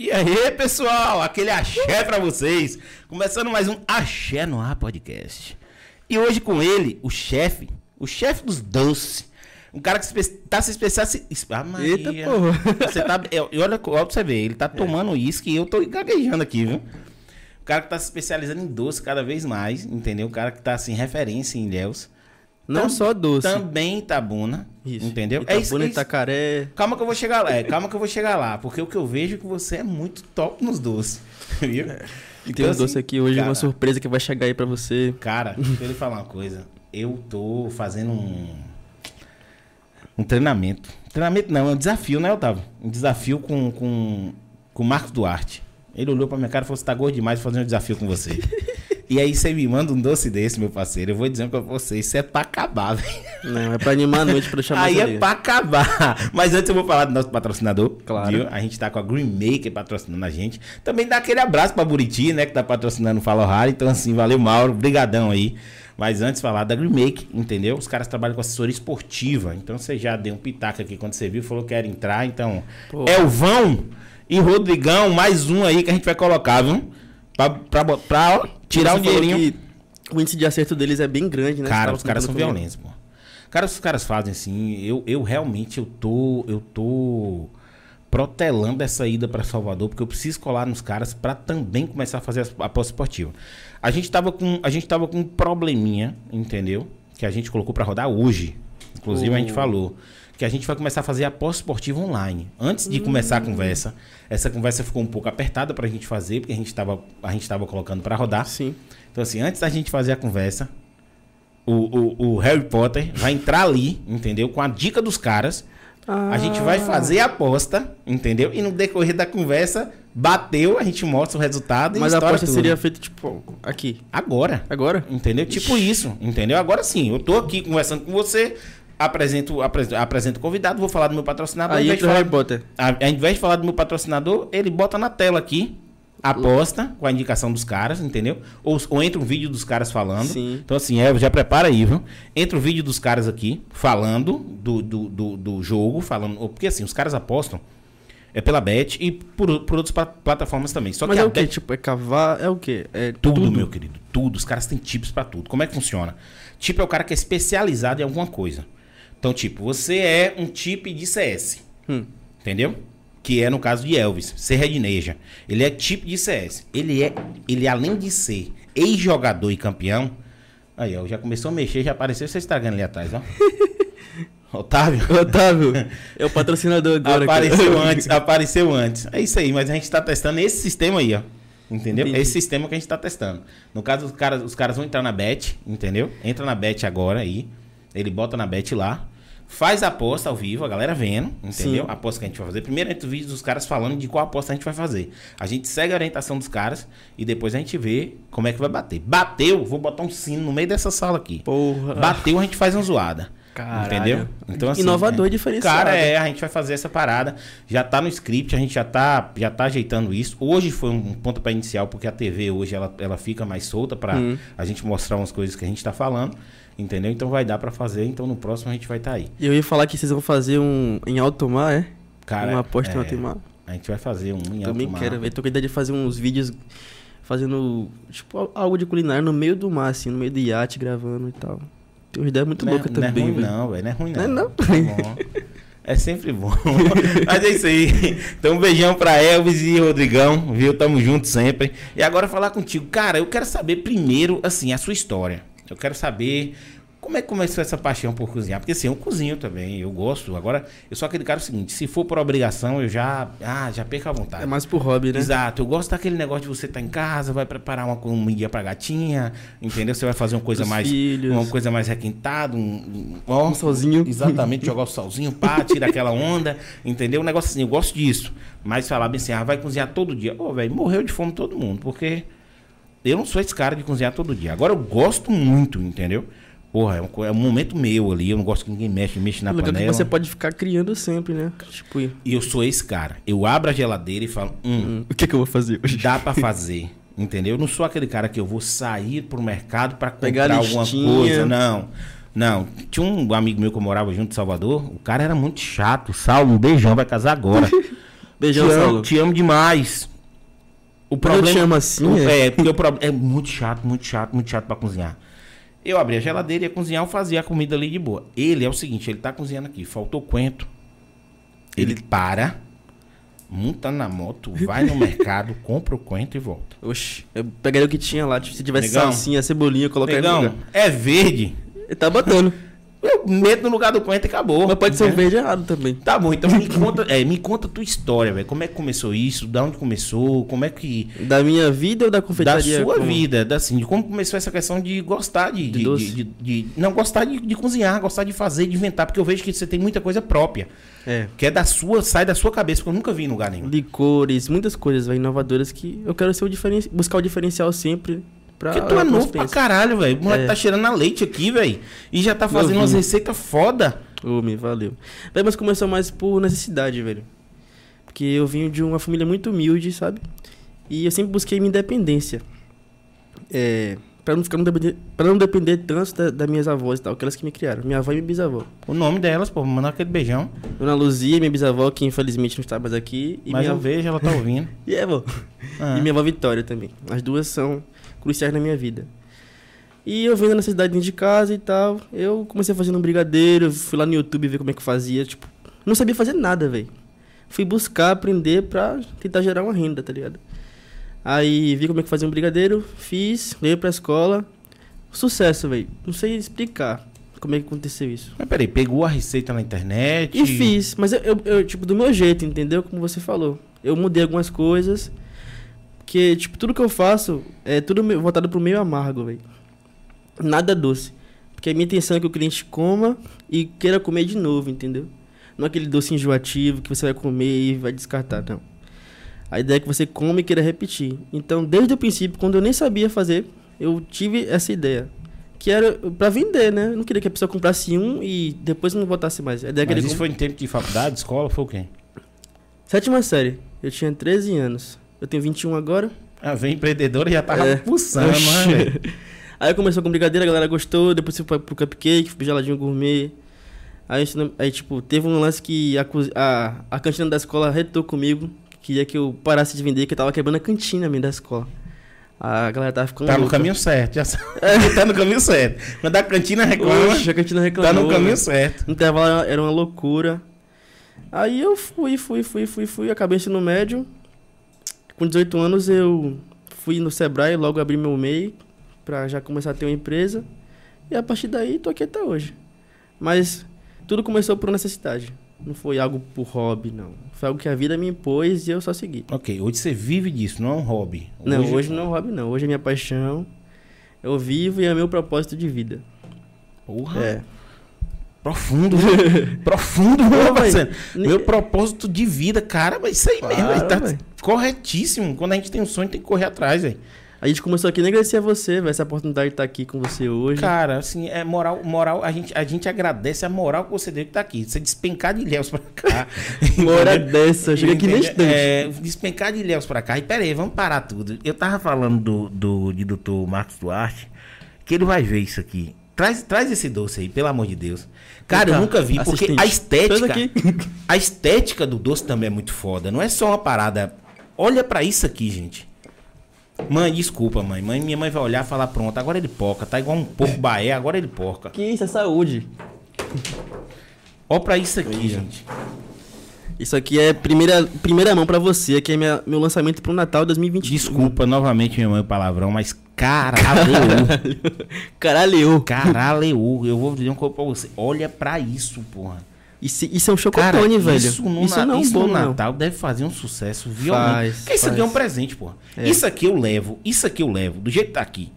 E aí, pessoal, aquele axé pra vocês. Começando mais um Axé no Ar podcast. E hoje com ele, o chefe, o chefe dos doces. Um cara que se tá se especializando. Ah, Maria. Eita, porra. Você tá. E olha, olha pra você ver, ele tá tomando uísque e eu tô gaguejando aqui, viu? O cara que tá se especializando em doce cada vez mais, entendeu? O cara que tá assim, referência em Ilhéus. Não Tam- só doce. Também Itabuna. Isso. Entendeu? Itabuna, é isso. Itacaré. Calma que eu vou chegar lá. É, calma que eu vou chegar lá. Porque o que eu vejo é que você é muito top nos doces. Viu? E tem um assim, doce aqui hoje, cara, uma surpresa que vai chegar aí pra você. Cara, deixa eu lhe falar uma coisa. Eu tô fazendo um. Um treinamento. Treinamento não, é um desafio, né, Otávio? Um desafio com, com, com o Marcos Duarte. Ele olhou pra minha cara e falou: Você tá gordo demais fazer um desafio com você. e aí você me manda um doce desse, meu parceiro. Eu vou dizendo pra você: Isso é pra acabar, velho. Não, é pra animar a noite pra chamar Aí é pra acabar. Mas antes eu vou falar do nosso patrocinador. Claro. Viu? A gente tá com a Green Maker patrocinando a gente. Também dá aquele abraço pra Buriti, né? Que tá patrocinando o Fala Raro. Então, assim, valeu, Mauro. Brigadão aí. Mas antes falar da Green Make, entendeu? Os caras trabalham com assessoria esportiva. Então você já deu um pitaco aqui quando você viu, falou que era entrar. Então, Pô. Elvão e Rodrigão, mais um aí que a gente vai colocar, viu? Pra, pra, pra, tirar um dinheirinho. O índice de acerto deles é bem grande, né? Cara, os caras são violentos, pô. Cara, os caras fazem assim, eu, eu realmente eu tô eu tô protelando essa ida para Salvador porque eu preciso colar nos caras para também começar a fazer a aposta esportiva. A gente tava com a gente tava com um probleminha, entendeu? Que a gente colocou para rodar hoje. Inclusive a gente Oh. falou que a gente vai começar a fazer a aposta esportiva online. Antes de começar a conversa, essa conversa ficou um pouco apertada pra gente fazer, porque a gente tava a gente tava colocando para rodar. Sim. Então, assim, antes da gente fazer a conversa, o, o, o Harry Potter vai entrar ali, entendeu? Com a dica dos caras. A gente vai fazer a aposta, entendeu? E no decorrer da conversa, bateu, a gente mostra o resultado e Mas a aposta tudo. seria feita, tipo, aqui. Agora. Agora? Entendeu? Tipo isso, entendeu? Agora sim, eu tô aqui conversando com você, apresento, apres- apresento o convidado, vou falar do meu patrocinador. Aí entra o Harry Potter. ao invés de falar do meu patrocinador, ele bota na tela aqui, aposta com a indicação dos caras, entendeu? Ou, ou entra um vídeo dos caras falando. Sim. Então, assim, é, já prepara aí, viu? Entra o vídeo dos caras aqui, falando do, do, do, do jogo, falando. Porque assim, os caras apostam é pela Bet e por, por outras pla- plataformas também. Só Mas que é o quê? Bet- Tipo, é cavar? É o quê? É tudo, meu querido, tudo. Os caras têm tips pra tudo. Como é que funciona? Tipo é o cara que é especializado em alguma coisa. Então, tipo, você é um tip de CS. Hum. Entendeu? Que é no caso de Elvis, Serradineja. Ele é tipo de CS. Ele é, ele além de ser ex-jogador e campeão. Aí, ó, já começou a mexer, já apareceu você estragando ali atrás, ó. Otávio. Otávio, é o patrocinador agora. cara. Apareceu antes, apareceu antes. É isso aí, mas a gente tá testando esse sistema aí, ó. Entendeu? Entendi. Esse sistema que a gente tá testando. No caso, os caras, os caras vão entrar na bet, entendeu? Entra na bet agora aí. Ele bota na bet lá. Faz a aposta ao vivo, a galera vendo, entendeu? Sim. A aposta que a gente vai fazer. Primeiro entra o vídeo dos caras falando de qual aposta a gente vai fazer. A gente segue a orientação dos caras e depois a gente vê como é que vai bater. Bateu, vou botar um sino no meio dessa sala aqui. Porra. Bateu, a gente faz uma zoada. Caralho. Entendeu? Então, assim, Inovador é, e diferenciado. Cara, é, a gente vai fazer essa parada. Já tá no script, a gente já tá, já tá ajeitando isso. Hoje foi um ponto para inicial, porque a TV hoje ela, ela fica mais solta para Hum. a gente mostrar umas coisas que a gente tá falando. Entendeu? Então vai dar para fazer. Então no próximo a gente vai estar aí. E eu ia falar que vocês vão fazer um em alto mar, é? Cara, Uma aposta em é, alto mar. A gente vai fazer um em Também alto mar. quero, velho. Tô com a ideia de fazer uns vídeos fazendo, tipo, algo de culinária no meio do mar, assim, no meio do iate, gravando e tal. Tem uma ideia muito Não é- louca não também, é ruim, velho. não, velho. Não é ruim, Não não. é não? É bom. É sempre bom. Mas é isso aí. Então, um beijão pra Elvis e Rodrigão, viu? Tamo junto sempre. E agora falar contigo. Cara, eu quero saber primeiro, assim, a sua história. Eu quero saber como é que começou essa paixão por cozinhar. Porque assim, eu cozinho também, eu gosto. Agora, eu sou aquele cara o seguinte, se for por obrigação, eu já, ah, já perco a vontade. É mais pro hobby, né? Exato, eu gosto daquele negócio de você estar em casa, vai preparar uma comida pra gatinha, entendeu? Você vai fazer uma coisa Pros mais filhos. uma coisa mais requintada, um, um, Um solzinho. Exatamente, jogar o solzinho, pá, tira aquela onda, entendeu? Um negócio assim, eu gosto disso. Mas falar bem assim, ah, vai cozinhar todo dia. Ô, velho, morreu de fome todo mundo, porque eu não sou esse cara de cozinhar todo dia. Agora eu gosto muito, entendeu? Porra, é um, é um momento meu ali, eu não gosto que ninguém mexe, mexe na é que panela. você pode ficar criando sempre, né? Tipo, E eu sou esse cara. Eu abro a geladeira e falo, hum, hum, o que, que eu vou fazer hoje? dá pra fazer. Entendeu? Eu não sou aquele cara que eu vou sair pro mercado pra Pegar comprar alguma coisa. Não. Não. Tinha um amigo meu que eu morava junto em Salvador. O cara era muito chato. Saulo, um beijão, vai casar agora. Beijão, te amo, Saulo. te amo demais. O te amo assim, o- é. é, porque o problema é muito chato, muito chato, muito chato pra cozinhar. Eu abri a geladeira, ia cozinhar, eu fazia a comida ali de boa. Ele é o seguinte, ele tá cozinhando aqui, faltou coentro. Ele para, monta na moto, vai no mercado, compra o coentro e volta. Oxi, eu pegaria o que tinha lá. Tipo, se tivesse Negão. salsinha, cebolinha, colocaria no Negão, lugar. é verde. Ele tá botando. Eu meto no lugar do coentro e acabou. Mas pode ser um verde errado também. Tá bom, então me conta, é, me conta a tua história, velho. Como é que começou isso? Da onde começou? Como é que. Da minha vida ou da Da confeitaria? sua como- vida, da, assim, de como começou essa questão de gostar de. De de- de- de- não, gostar de, de cozinhar, gostar de fazer, de inventar, porque eu vejo que você tem muita coisa própria. É. Que é da sua, sai da sua cabeça, porque eu nunca vi em lugar nenhum. Licores, muitas coisas véio, inovadoras que eu quero ser o diferen... buscar o diferencial sempre. Pra Porque tu é novo pra caralho, velho. O moleque É. tá cheirando a leite aqui, velho. E já tá fazendo Novinho. umas receitas foda. Ô, me valeu. Véi, mas começou mais por necessidade, velho. Porque eu vim de uma família muito humilde, sabe? E eu sempre busquei minha independência. É. Pra não, ficar, não depender, pra não depender tanto da, das minhas avós e tal, aquelas que me criaram. Minha avó e minha bisavó. O nome delas, pô, mandar aquele beijão. Dona Luzia, minha bisavó, que infelizmente não está mais aqui. Mas minha eu vejo, ela tá ouvindo. E é, avó. Ah. E minha avó Vitória também. As duas são cruciais na minha vida. E eu vendo a necessidade dentro de casa e tal, eu comecei fazendo um brigadeiro, fui lá no YouTube ver como é que fazia, tipo, não sabia fazer nada, velho. Fui buscar, aprender pra tentar gerar uma renda, tá ligado? Aí vi como é que fazia um brigadeiro, fiz, veio pra escola. Sucesso, velho. Não sei explicar como é que aconteceu isso. Mas peraí, pegou a receita na internet? E fiz, mas eu, eu- eu, tipo, do meu jeito, entendeu? Como você falou. Eu mudei algumas coisas. Que, tipo, tudo que eu faço é tudo voltado pro meio amargo, velho. Nada doce. Porque a minha intenção é que o cliente coma e queira comer de novo, entendeu? Não aquele doce enjoativo que você vai comer e vai descartar, não. A ideia é que você come e queira repetir. Então, desde o princípio, quando eu nem sabia fazer, eu tive essa ideia. Que era pra vender, né? Eu não queria que a pessoa comprasse um e depois não voltasse mais. A ideia é que Mas ele isso foi em tempo de faculdade, escola, foi o quê? Sétima série. Eu tinha 13 anos. Eu tenho 21 agora. Ah, vem empreendedora e já tava É. pulsando, Oxi. né? Aí começou com brigadeiro, a galera gostou. Depois pra- pro cupcake, fui pro geladinho gourmet. Aí, aí, tipo, teve um lance que a, a, a cantina da escola retou comigo. Queria que eu parasse de vender, que eu tava quebrando a cantina minha da escola. A galera tava ficando Tá no louca. caminho certo, já sabe. tá no caminho certo. Quando a cantina reclama, Oxe, a cantina tá reclamou. no caminho né? certo. O intervalo era uma loucura. Aí eu fui, fui, fui, fui, fui, acabei ensino médio. Com 18 anos eu fui no Sebrae, logo abri meu MEI pra já começar a ter uma empresa. E a partir daí tô aqui até hoje. Mas tudo começou por necessidade. Não foi algo por hobby, não. Foi algo que a vida me impôs e eu só segui. Ok, hoje você vive disso, não é um hobby. Não, hoje não é um hobby, não. Hoje é minha paixão. Eu vivo e é meu propósito de vida. Porra, É. profundo, profundo, meu parceiro. Meu propósito de vida, cara, mas isso aí mesmo, Para, velho, tá véi. corretíssimo. Quando a gente tem um sonho, tem que correr atrás, velho. A gente começou aqui, nem agradecer a você, velho, essa oportunidade de estar aqui com você hoje. Cara, assim, é moral, moral, a gente, a gente agradece a moral que você deu que tá aqui. Você despencar de Ilhéus pra cá. Hora dessa, chega aqui nem Entendeu? instante. É, despencar de Ilhéus pra cá. E pera aí, vamos parar tudo. Eu tava falando do, do de doutor Marcos Duarte, que ele vai ver isso aqui. Traz, traz esse doce aí, pelo amor de Deus. Cara, eu nunca vi, porque assistente. a estética. A estética do doce também é muito foda. Não é só uma parada. Olha pra isso aqui, gente. Mãe, desculpa, mãe. Mãe, minha mãe vai olhar e falar, pronto, agora ele porca. Tá igual um porco baé, agora ele porca. Que isso é saúde. Olha pra isso aqui, gente. Isso aqui é primeira, primeira mão pra você, aqui é minha, meu lançamento pro Natal 2021. Desculpa novamente, minha mãe, o palavrão, mas caralho. Caralho. Caralho, eu vou dizer uma coisa pra você. Olha pra isso, porra. Isso, isso é um Cara, chocotone, velho. isso no, isso na- não é um bolo, não. Natal deve fazer um sucesso violento. Faz, Porque isso aqui é um faz. presente, porra. É. Isso aqui eu levo, isso aqui eu levo, do jeito que tá aqui.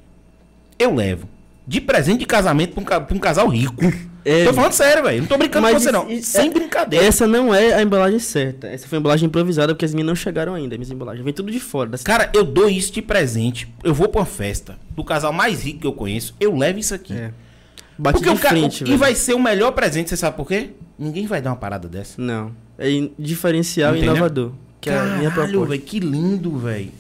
Eu levo. De presente de casamento pra um, pra um casal rico. É. Tô falando sério, velho. Não tô brincando com você, não. isso- Sem é- brincadeira. Essa não é a embalagem certa. Essa foi a embalagem improvisada, porque as minhas não chegaram ainda, as minhas embalagens. Vem tudo de fora. Das... Cara, eu dou isso de presente. Eu vou pra uma festa do casal mais rico que eu conheço. Eu levo isso aqui. É. Bate Porque de cara, frente, e vai ser o melhor presente, você sabe por quê? Ninguém vai dar uma parada dessa. Não. É diferencial e Entendeu? inovador. Que é a minha Caralho, proposta. velho, que lindo, velho.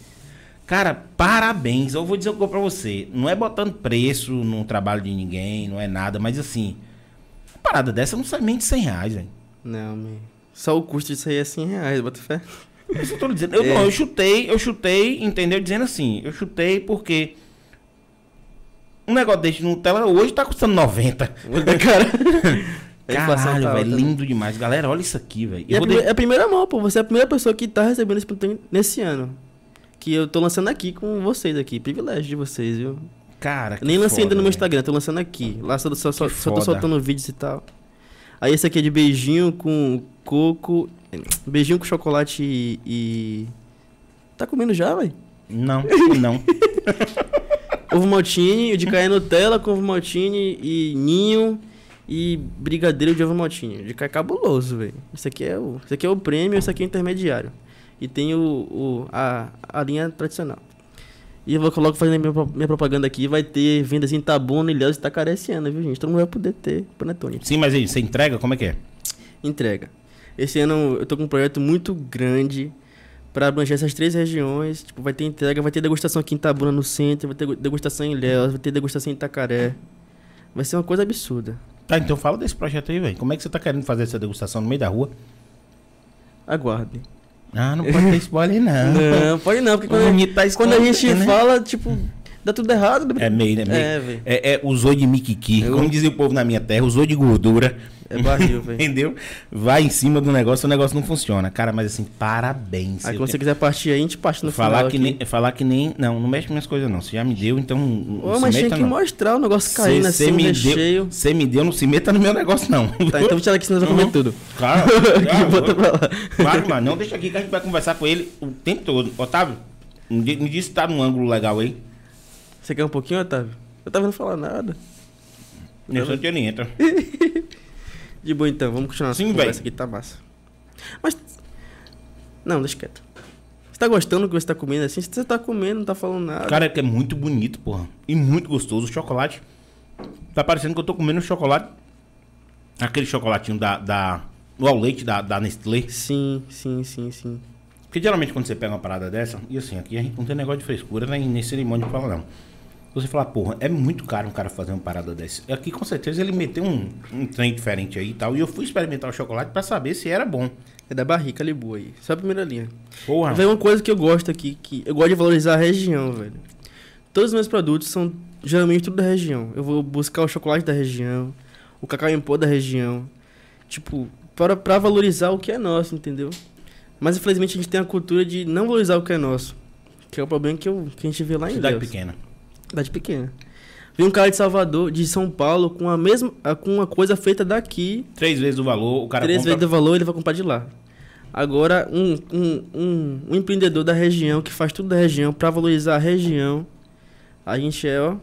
Cara, parabéns. Eu vou dizer uma coisa pra você. Não é botando preço no trabalho de ninguém, não é nada, mas assim, parada dessa não sai nem de 100 reais, velho. Não, man. Só o custo disso aí é 100 reais, bota fé. Isso eu tô dizendo. Eu, É. não, eu chutei, eu chutei, entendeu? Dizendo assim, eu chutei porque um negócio desse de Nutella hoje tá custando 90. Cara. A inflação Caralho, tá velho, né? lindo demais. Galera, olha isso aqui, velho. É, a prime- de- é a primeira mão, pô. Você é a primeira pessoa que tá recebendo esse plantão nesse ano. Que eu tô lançando aqui com vocês aqui. Privilégio de vocês, viu? Cara, Nem lancei ainda foda, no meu. Instagram, tô lançando aqui. Lá só, só, só, só tô soltando vídeos e tal. Aí esse aqui é de beijinho com coco. Beijinho com chocolate e. e- Tá comendo já, velho? Não, não. Ovo maltine, o de cair Nutella com ovo maltine e ninho e brigadeiro de ovo maltine. O de cair cabuloso, velho. Isso aqui é o, isso aqui é o prêmio, isso aqui é o intermediário. E tem o, o a, a linha tradicional. E eu vou colocar fazendo minha, minha propaganda aqui, vai ter vendas em Itabuna, Ilhéus e Itacaré esse ano, viu, gente? Todo mundo vai poder ter panetone. Sim, mas aí, você entrega? Como é que é? Entrega. Esse ano eu tô com um projeto muito grande pra abranger essas três regiões. Tipo, vai ter entrega, vai ter degustação aqui em Itabuna no centro, vai ter degustação em Ilhéus, vai ter degustação em Itacaré. Vai ser uma coisa absurda. Tá, então fala desse projeto aí, velho. Como é que você tá querendo fazer essa degustação no meio da rua? Aguardem. Ah, não pode ter spoiler, não. Não, pode não, porque quando, bonito tá quando a gente né? fala, tipo, dá tudo errado. É meio, né? Meio. É, velho. É, é, usou de miquiqui. Eu- Como dizia o povo na minha terra, usou de gordura. É barril, velho. Entendeu? Vai em cima do negócio, o negócio não funciona. Cara, mas assim, parabéns. Aí Eu quando você quiser partir aí, a gente parte no falar final que aqui. nem Falar que nem. Não, não mexe com minhas coisas, não. Você já me deu, então. Ô, mas tinha que não. mostrar o negócio caindo Cê- assim, me recheio. deu, Você me deu, não se meta no meu negócio, não. Tá, então vou tirar aqui, senão você vai comer tudo. Claro, Que bota pra lá. Claro, mano. Não deixa aqui que a gente vai conversar com ele o tempo todo. Otávio, me di- me diz se tá num ângulo legal aí. Você quer um pouquinho, Otávio? Eu tava não falar nada. Nesse dia ele entra. De boa então, vamos continuar Sim, essa conversa aqui, tá massa. Mas. Não, deixa quieto. Você tá gostando do que você tá comendo assim? Você tá comendo, não tá falando nada. Cara, é que é muito bonito, porra. E muito gostoso. O chocolate. Tá parecendo que eu tô comendo um chocolate. Aquele chocolatinho da. da o ao leite da, da Nestlé. Sim, sim, sim, sim. Porque geralmente quando você pega uma parada dessa, e assim, aqui a gente não tem negócio de frescura nem, nem cerimônia de falar, não. Você fala, porra, é muito caro um cara fazer uma parada dessa. Aqui com certeza ele meteu um, um trem diferente aí e tal. E eu fui experimentar o chocolate pra saber se era bom. É da barrica ali boa aí. Só a primeira linha. Porra. Vem uma coisa que eu gosto aqui, que eu gosto de valorizar a região, velho. Todos os meus produtos são geralmente tudo da região. Eu vou buscar o chocolate da região, o cacau em pó da região. Tipo, para, pra valorizar o que é nosso, entendeu? Mas infelizmente a gente tem a cultura de não valorizar o que é nosso. Que é o problema que, eu, que a gente vê lá em Cidade Deus. pequena. Cidade pequena. Vi um cara de Salvador, de São Paulo, com a mesma, com uma coisa feita daqui, Três vezes o valor, o cara três compra... vezes o valor, ele vai comprar de lá. Agora, um, um, um, um empreendedor da região, que faz tudo da região, pra valorizar a região, a gente é, ó,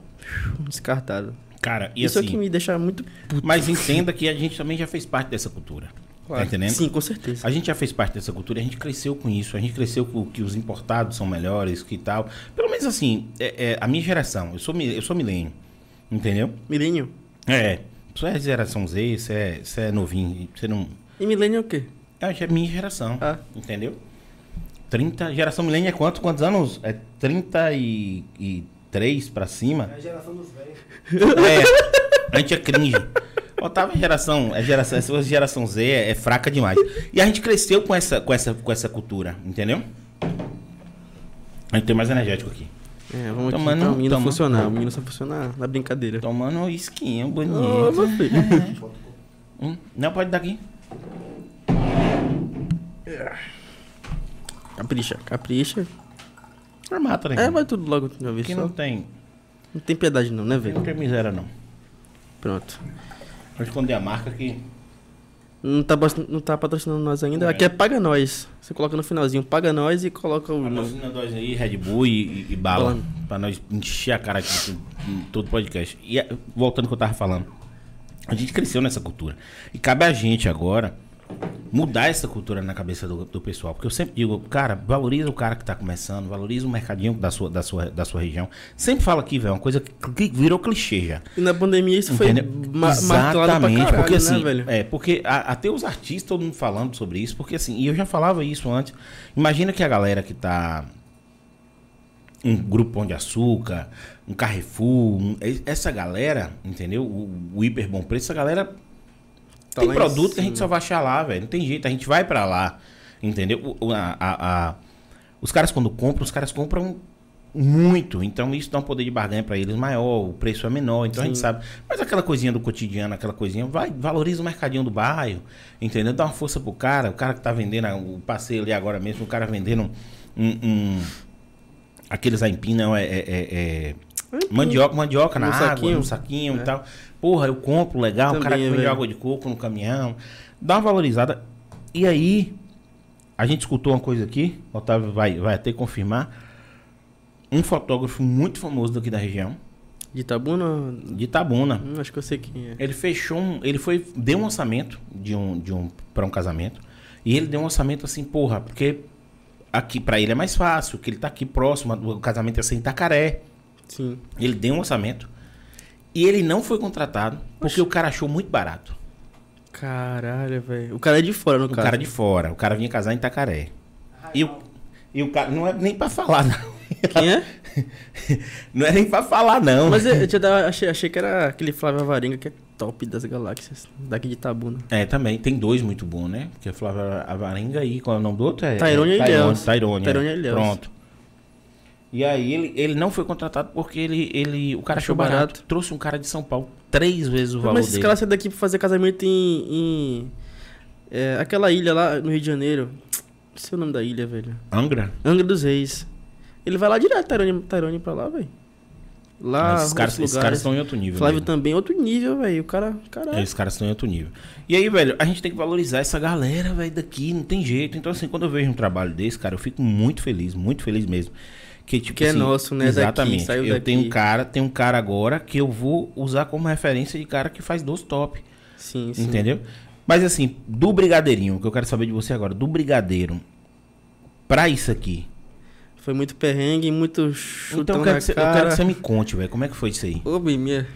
descartado. Cara, e Isso é assim... o que me deixa muito Mas entenda que a gente também já fez parte dessa cultura. Tá entendendo? Sim, com certeza. A gente já fez parte dessa cultura, a gente cresceu com isso, a gente cresceu com que os importados são melhores, que tal. Pelo menos assim, é, é a minha geração, eu sou, eu sou milênio, entendeu? Milênio. É, você é geração Z, você é, você é novinho, você não... E milênio é o quê? É a minha geração, Ah. entendeu? 30, geração milênio é quanto? Quantos anos? É 33 pra cima? É a geração dos velhos. É, a gente é cringe. Otávio é geração, é geração, essa geração Z é, é fraca demais. E a gente cresceu com essa, com essa, com essa cultura, entendeu? A gente tem mais energético aqui. É, vamos Tomando- aqui o menino toma- funcionar. O menino só funcionar na brincadeira. Tomando esquinho Ô, bonito. meu filho. Hum, não, pode dar aqui. Capricha, capricha. Ah, Mata, né? É, vai tudo logo de uma vez só. não tem, Não tem piedade não, né, não velho? tem miséria, não. Pronto. Vou esconder a marca aqui. Não tá, não tá patrocinando nós ainda. Aqui é Paga Nós. Você coloca no finalzinho Paga Nós e coloca o. Patrocina nós aí, Red Bull e, e- e bala. Bala. Pra nós encher a cara aqui em em todo podcast. E eh, voltando ao que eu tava falando. A gente cresceu nessa cultura. E cabe a gente agora mudar essa cultura na cabeça do, do pessoal. Porque eu sempre digo, cara, valoriza o cara que tá começando, valoriza o mercadinho da sua, da sua, da sua região. Sempre falo aqui, velho, uma coisa que, virou clichê já. E na pandemia isso foi Entendeu? ma martelado pra Exatamente, caralho, porque né, assim, velho? é, porque a- até os artistas, todo mundo falando sobre isso, porque assim, e eu já falava isso antes. Imagina que a galera que tá um grupo Pão de Açúcar, um Carrefour, um- essa galera, entendeu? O, o hiper bom preço, essa galera Tá tem produto que a gente só vai achar lá, velho. Não tem jeito, a gente vai pra lá. Entendeu? O- a- a- a- os caras, quando compram, os caras compram muito. Então, isso dá um poder de barganha para eles maior, o preço é menor. Então, a gente Sim. sabe. Mas aquela coisinha do cotidiano, aquela coisinha, vai, valoriza o mercadinho do bairro. Entendeu? Dá uma força pro cara. O cara que tá vendendo, o passeio ali agora mesmo, o cara vendendo um. um- aqueles aipim, não, é. é- é- é mandioca, mandioca na No água, saquinho. no saquinho É. e tal. Porra, eu compro, legal. o cara que vende água de coco no caminhão. Dá uma valorizada. E aí, a gente escutou uma coisa aqui, o Otávio vai, vai até confirmar. Um fotógrafo muito famoso daqui da região, De Itabuna? de Itabuna. Hum, acho que eu sei quem é. Ele fechou um. Ele foi. Deu um orçamento de um, de um, para um casamento. E ele deu um orçamento assim, porra, porque aqui pra ele é mais fácil, que ele tá aqui próximo, o casamento ia ser em Itacaré. Sim. Ele deu um orçamento. E ele não foi contratado porque o cara achou muito barato. Caralho, velho. O cara é de fora, no O caso. cara de fora. O cara vinha casar em Itacaré. E o, e o cara. Não é nem pra falar, não. Quem é? Não é nem pra falar, não. Mas eu, eu tinha dado- achei, achei que era aquele Flávio Avarenga, que é top das galáxias, daqui de Itabuna. É, também. Tem dois muito bons, né? Porque Flávio Avarenga e qual é o nome do outro? É, Tairone é, e Ilhéus. Tairone, Tairone é. e Ilhéus. Pronto. E aí ele, ele não foi contratado porque ele, ele o cara achou, Achou barato. barato. Trouxe um cara de São Paulo três vezes o valor Mas esses dele. caras saem daqui pra fazer casamento em. em é, aquela ilha lá no Rio de Janeiro. Não sei o nome da ilha, velho. Angra? Angra dos Reis. Ele vai lá direto, Tairone, Tairone pra lá, velho. Lá, esses caras, esses caras estão em outro nível. Flávio mesmo. também, outro nível, velho. O cara. Caralho. Esses caras estão em outro nível. E aí, velho, a gente tem que valorizar essa galera, velho, daqui, não tem jeito. Então, assim, quando eu vejo um trabalho desse, cara, eu fico muito feliz, muito feliz mesmo. Que, tipo, Que é assim, nosso, né, daqui, Exatamente. saiu eu daqui. tenho um cara, tem um cara agora que eu vou usar como referência de cara que faz doce top. Sim, sim. Entendeu? Mas assim, do brigadeirinho, o que eu quero saber de você agora, do brigadeiro pra isso aqui. Foi muito perrengue, muito chutão então eu quero, na que você, eu quero que você me conte, velho, como é que foi isso aí? Ô, minha,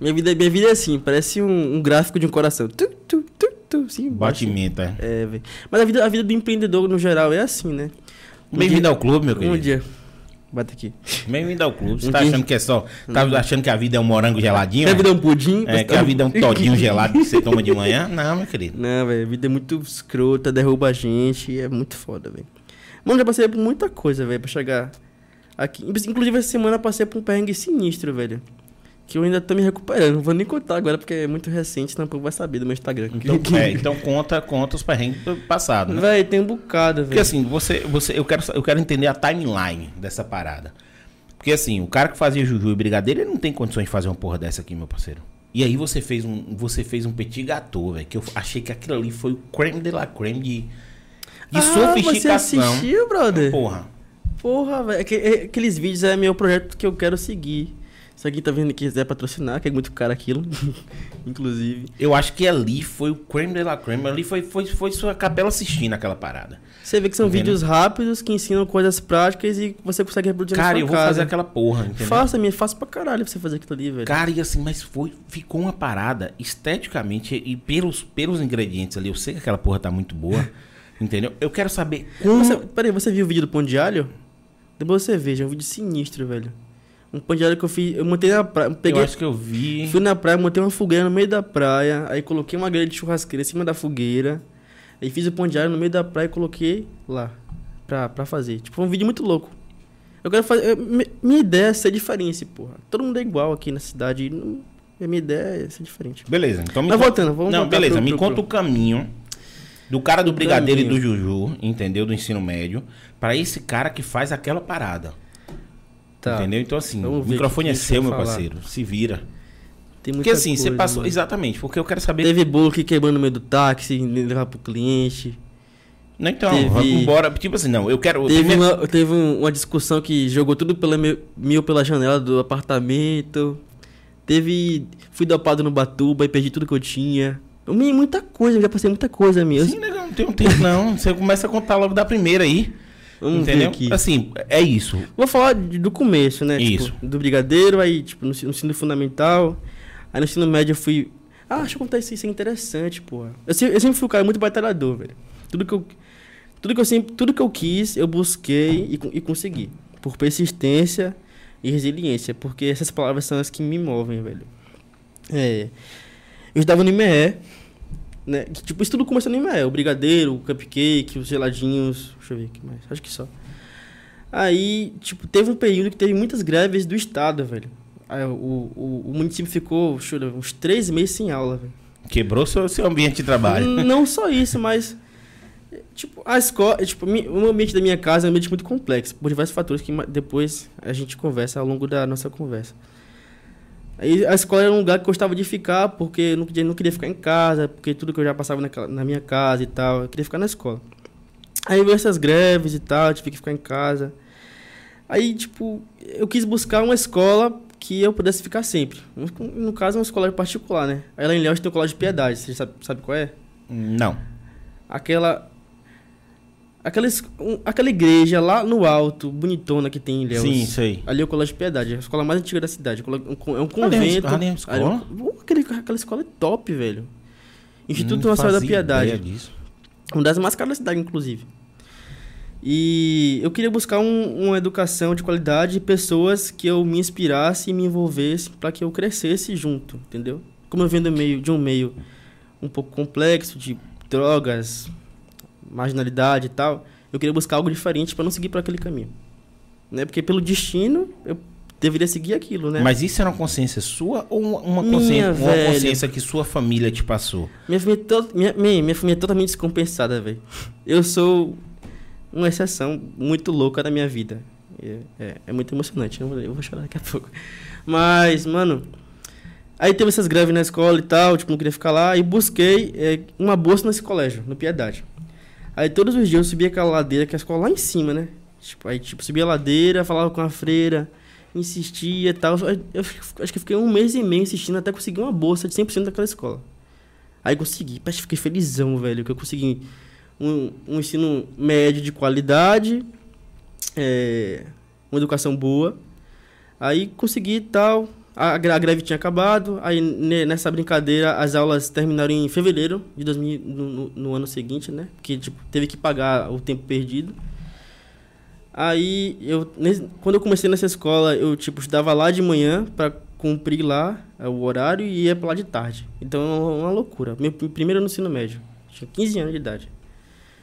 minha, vida, minha vida é assim, parece um, um gráfico de um coração. Tu, tu, tu, tu, sim. Batimento, é. É, velho. Mas a vida, a vida do empreendedor, no geral, é assim, né? Um Bem-vindo ao clube, meu Um querido. dia. Bate aqui. Bem-vindo ao clube. Você tá achando que é só. Tá achando que a vida é um morango geladinho? Quer é? vida é um pudim? É, que a vida é um todinho gelado que você toma de manhã? Não, meu querido. Não, velho, a vida é muito escrota, derruba a gente, é muito foda, velho. Mano, já passei por muita coisa, velho, pra chegar aqui. Inclusive, essa semana eu passei por um perrengue sinistro, velho. Que eu ainda tô me recuperando. Não vou nem contar agora porque é muito recente, senão o povo vai saber do meu Instagram. Então, é, então conta, conta os perrengues do passado, né? Velho, tem um bocado, Porque velho. assim, você, você, eu, quero, eu quero entender a timeline dessa parada. Porque assim, o cara que fazia Juju e Brigadeiro, ele não tem condições de fazer uma porra dessa aqui, meu parceiro. E aí você fez um, você fez um petit gâteau, velho, que eu achei que aquilo ali foi o creme de la creme de, de ah, você sofisticação. assistiu, brother? Porra. Porra, velho. Aque- é- Aqueles vídeos é meu projeto que eu quero seguir. Se alguém tá vendo e quiser patrocinar, que é muito caro aquilo. Inclusive. Eu acho que ali foi o creme de la creme. Ali foi, foi, foi sua capela assistindo aquela parada. Você vê que são Entendeu? vídeos rápidos que ensinam coisas práticas e você consegue reproduzir Cara, na eu sua vou casa. fazer aquela porra, entendeu? Faça, minha, faça pra caralho você fazer aquilo ali, velho. Cara, e assim, mas foi, ficou uma parada esteticamente e pelos, pelos ingredientes ali. Eu sei que aquela porra tá muito boa, entendeu? Eu quero saber como. Você, peraí, você viu o vídeo do pão de alho? Depois você veja, é um vídeo sinistro, velho. Um pão de alho que eu fiz, eu montei na praia, peguei, Eu acho que eu vi. fui na praia, montei uma fogueira no meio da praia, aí coloquei uma grelha de churrasqueira em cima da fogueira, aí fiz o pão de alho no meio da praia e coloquei lá, pra, pra fazer. Tipo, foi um vídeo muito louco. Eu quero fazer, eu- mi- minha ideia é ser diferente, porra. Todo mundo é igual aqui na cidade, não- a minha ideia é ser diferente. Beleza, então me conta- voltando, vamos Não, beleza, pro- me pro- conta pro- o caminho do cara do O brigadeiro e do caminho. Juju, entendeu? Do ensino médio, pra esse cara que faz aquela parada. Tá. Entendeu? Então, assim, o microfone o é que que seu, você meu falar. parceiro. Se vira. Tem muita Porque assim, você coisa, passou. mano. Exatamente, porque eu quero saber. Teve bolo que quebrou no meio do táxi, levar pro cliente. Não, então, teve- vamos embora. Tipo assim, não, eu quero. Teve, uma, teve um- uma discussão que jogou tudo pela mil, pela janela do apartamento. Teve. Fui dopado no Batuba e perdi tudo que eu tinha. Eu me- muita coisa, eu já passei muita coisa mesmo. Sim, legal, não tem um tempo, não. Você começa a contar logo da primeira aí. Vamos entendeu? Assim, é isso. Vou falar de- do começo, né? Isso. Tipo, do brigadeiro, aí, tipo, no, ensino- no ensino fundamental. Aí no ensino médio eu fui. Ah, deixa eu contar isso, isso é interessante, porra. Eu, eu sempre fui um cara muito batalhador, velho. Tudo que eu. Tudo que eu sempre. Tudo que eu quis, eu busquei e, e consegui. Por persistência e resiliência. Porque essas palavras são as que me movem, velho. É. Eu estava no IME. Né? Tipo, isso tudo começou no IME. O brigadeiro, o cupcake, os geladinhos. Deixa eu ver o que mais. Acho que só. Aí, tipo, teve um período que teve muitas greves do Estado, velho. Aí, o, o, o município ficou, deixa eu ver, uns três meses sem aula, velho. Quebrou seu, seu ambiente de trabalho. Não só isso, mas. Tipo, a escola. Tipo, o ambiente da minha casa é um ambiente muito complexo, por diversos fatores que depois a gente conversa ao longo da nossa conversa. Aí a escola era um lugar que eu gostava de ficar, porque eu não queria, não queria ficar em casa, porque tudo que eu já passava naquela- na minha casa e tal, eu queria ficar na escola. Aí veio essas greves e tal, tive que ficar em casa. Aí, tipo, eu quis buscar uma escola que eu pudesse ficar sempre. No, caso, uma escola particular, né? Aí lá em Léus tem o Colégio de Piedade, você sabe, sabe qual é? Não. Aquela. Aquela, es- um- aquela igreja lá no alto, bonitona que tem em Ilhéus. Sim, aí. Ali é o Colégio de Piedade, é a escola mais antiga da cidade. É um convento. ali é escola? Aquele- aquela escola é top, velho. Instituto Nacional da Piedade. disso. Uma das mais caras da cidade, inclusive. E eu queria buscar um- uma educação de qualidade e pessoas que eu me inspirasse e me envolvesse para que eu crescesse junto, entendeu? Como eu venho do meio, de um meio um pouco complexo, de drogas, marginalidade e tal, eu queria buscar algo diferente para não seguir por aquele caminho. Né? Porque pelo destino, eu deveria seguir aquilo, né? Mas isso era uma consciência sua ou uma, consciência, uma consciência que sua família te passou? Minha família, é to- minha, minha, minha família é totalmente descompensada, velho. Eu sou uma exceção muito louca da minha vida. É, é, é muito emocionante, eu vou, eu vou chorar daqui a pouco. Mas, mano, aí teve essas greves na escola e tal, tipo, não queria ficar lá, e busquei é, uma bolsa nesse colégio, no Piedade. Aí todos os dias eu subia aquela ladeira, que é a escola lá em cima, né? Tipo, aí, tipo, subia a ladeira, falava com a freira, insistia e tal. Eu, eu acho que fiquei um mês e meio insistindo até conseguir uma bolsa de 100% daquela escola. Aí consegui, que fiquei felizão, velho, que eu consegui um, um ensino médio de qualidade, é, uma educação boa. Aí consegui tal, a, gre- a greve tinha acabado, aí ne- nessa brincadeira as aulas terminaram em fevereiro de 2000, no, no- no ano seguinte, né? Porque tipo, teve que pagar o tempo perdido. Aí eu quando eu comecei nessa escola, eu tipo estudava lá de manhã para cumprir lá é, o horário e ia para lá de tarde. Então é uma, loucura. Meu pr- primeiro no ensino médio, tinha 15 anos de idade.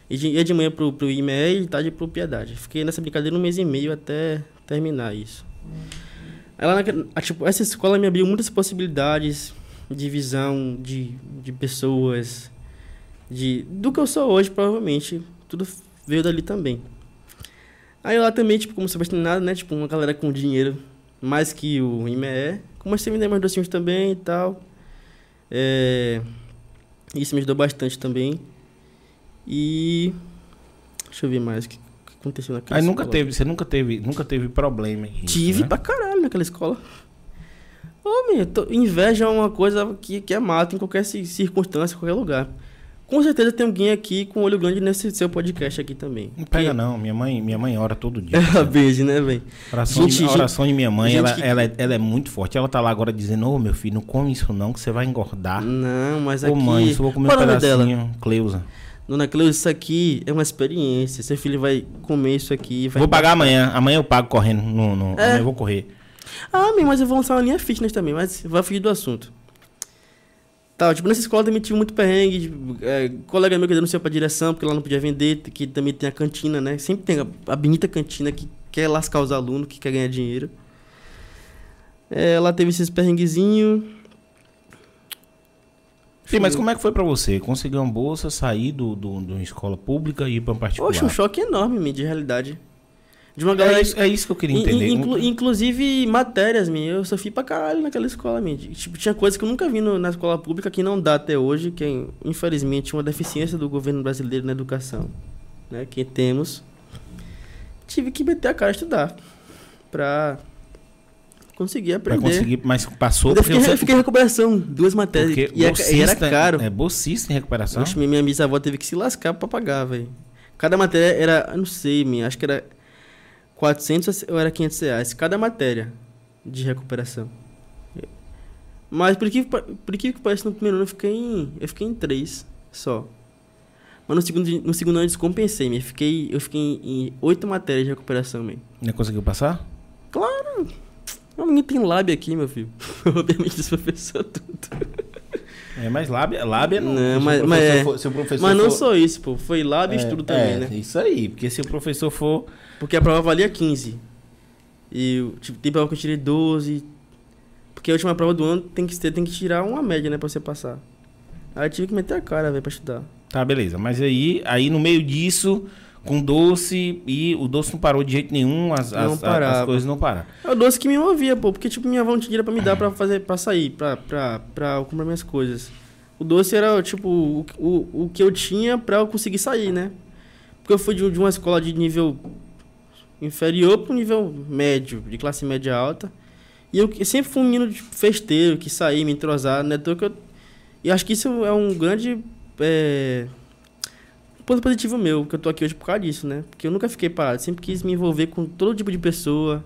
E de- ia de manhã pro, pro IME e de tarde pro Piedade. Fiquei nessa brincadeira um mês e meio até terminar isso. Aí lá naquela- a, tipo, essa escola me abriu muitas possibilidades de visão de, de pessoas, de do que eu sou hoje, provavelmente. Tudo veio dali também. Aí lá também, tipo, como se nada, né? Tipo, uma galera com dinheiro mais que o IME. Comecei a vender mais docinhos também e tal. É, Isso me ajudou bastante também. E. Deixa eu ver mais o que aconteceu naquela Aí nunca escola. teve, você nunca teve, nunca teve problema. em isso, Tive né? pra caralho naquela escola. Ô, meu, tô- inveja é uma coisa que, que é mata em qualquer ci- circunstância, em qualquer lugar. Com certeza tem alguém aqui com olho grande nesse seu podcast aqui também. Não pega Que- não, minha mãe, minha mãe ora todo dia. É a beijo, né, velho? Oração, Gente, de, gente- oração de minha mãe, ela, que- ela, é- ela é muito forte. Ela tá lá agora dizendo, ô meu filho, não come isso não, que você vai engordar. Não, mas Ô aqui... mãe, só vou comer Qual um é o nome dela? pedacinho. Cleusa. Dona Cleusa, isso aqui é uma experiência. Seu filho vai comer isso aqui. Vou pagar amanhã. Amanhã eu pago correndo. No, no, É. Amanhã eu vou correr. Ah, meu, mas eu vou lançar uma linha fitness também, mas vai fugir do assunto. Tá, tipo, nessa escola também tive muito perrengue. tipo, é, colega meu que denunciou pra direção, porque lá não podia vender, que também tem a cantina, né? Sempre tem a, a bonita cantina que quer lascar os alunos, que quer ganhar dinheiro. É, lá teve esses perrenguezinhos. Sim, mas como é que foi pra você? Conseguir uma bolsa, sair do, do, de uma escola pública e ir pra uma particular? Poxa, um choque enorme, de realidade. De uma galera é, isso, é isso que eu queria entender. in- inclu- inclusive matérias, minha. Eu sofri pra caralho naquela escola, minha. Tipo, tinha coisas que eu nunca vi no- na escola pública que não dá até hoje, que é, infelizmente, uma deficiência do governo brasileiro na educação. Né? Que temos. Tive que meter a cara a estudar. Pra conseguir Pra aprender. conseguir, mas passou porque fiquei, você... eu fiquei em recuperação, duas matérias. porque E, era caro. É bolsista em recuperação? Oxe, minha, minha bisavó teve que se lascar pra pagar, velho. Cada matéria era, não sei, minha, acho que era 400 ou era 500 reais. Cada matéria de recuperação. Mas por que, por que que parece no primeiro ano eu fiquei em, eu fiquei em 3 só. Mas no segundo, no segundo ano eu descompensei. Eu fiquei, eu fiquei em 8 matérias de recuperação, minha. Não conseguiu passar? Não, ninguém tem lábia aqui, meu filho. Obviamente, professores tudo. É, mas lábia, lábia não. Não, se o mas, mas, é. for- se o professor mas não for- só isso, pô. Foi lábio e é, estudo também, é, né? Isso aí, porque se o professor for. Porque a prova valia 15. E tipo, tem prova que eu tirei 12. Porque a última prova do ano tem que, ter, tem que tirar uma média, né, pra você passar. Aí eu tive que meter a cara, velho, pra estudar. Tá, beleza. Mas aí, aí no meio disso, com doce, e o doce não parou de jeito nenhum, as, as, as, coisas não pararam. É o doce que me movia, pô. Porque, tipo, minha avó não tinha dinheiro pra me dar pra, fazer, pra sair, pra, pra, pra eu comprar minhas coisas. O doce era, tipo, o, o, o que eu tinha pra eu conseguir sair, né? Porque eu fui de, de uma escola de nível inferior pro nível médio, de classe média alta. E eu sempre fui um menino de festeiro, que saía, me entrosar, né? Então, que eu, e acho que isso é um grande é, ponto positivo meu, que eu tô aqui hoje por causa disso, né? Porque eu nunca fiquei parado, sempre quis me envolver com todo tipo de pessoa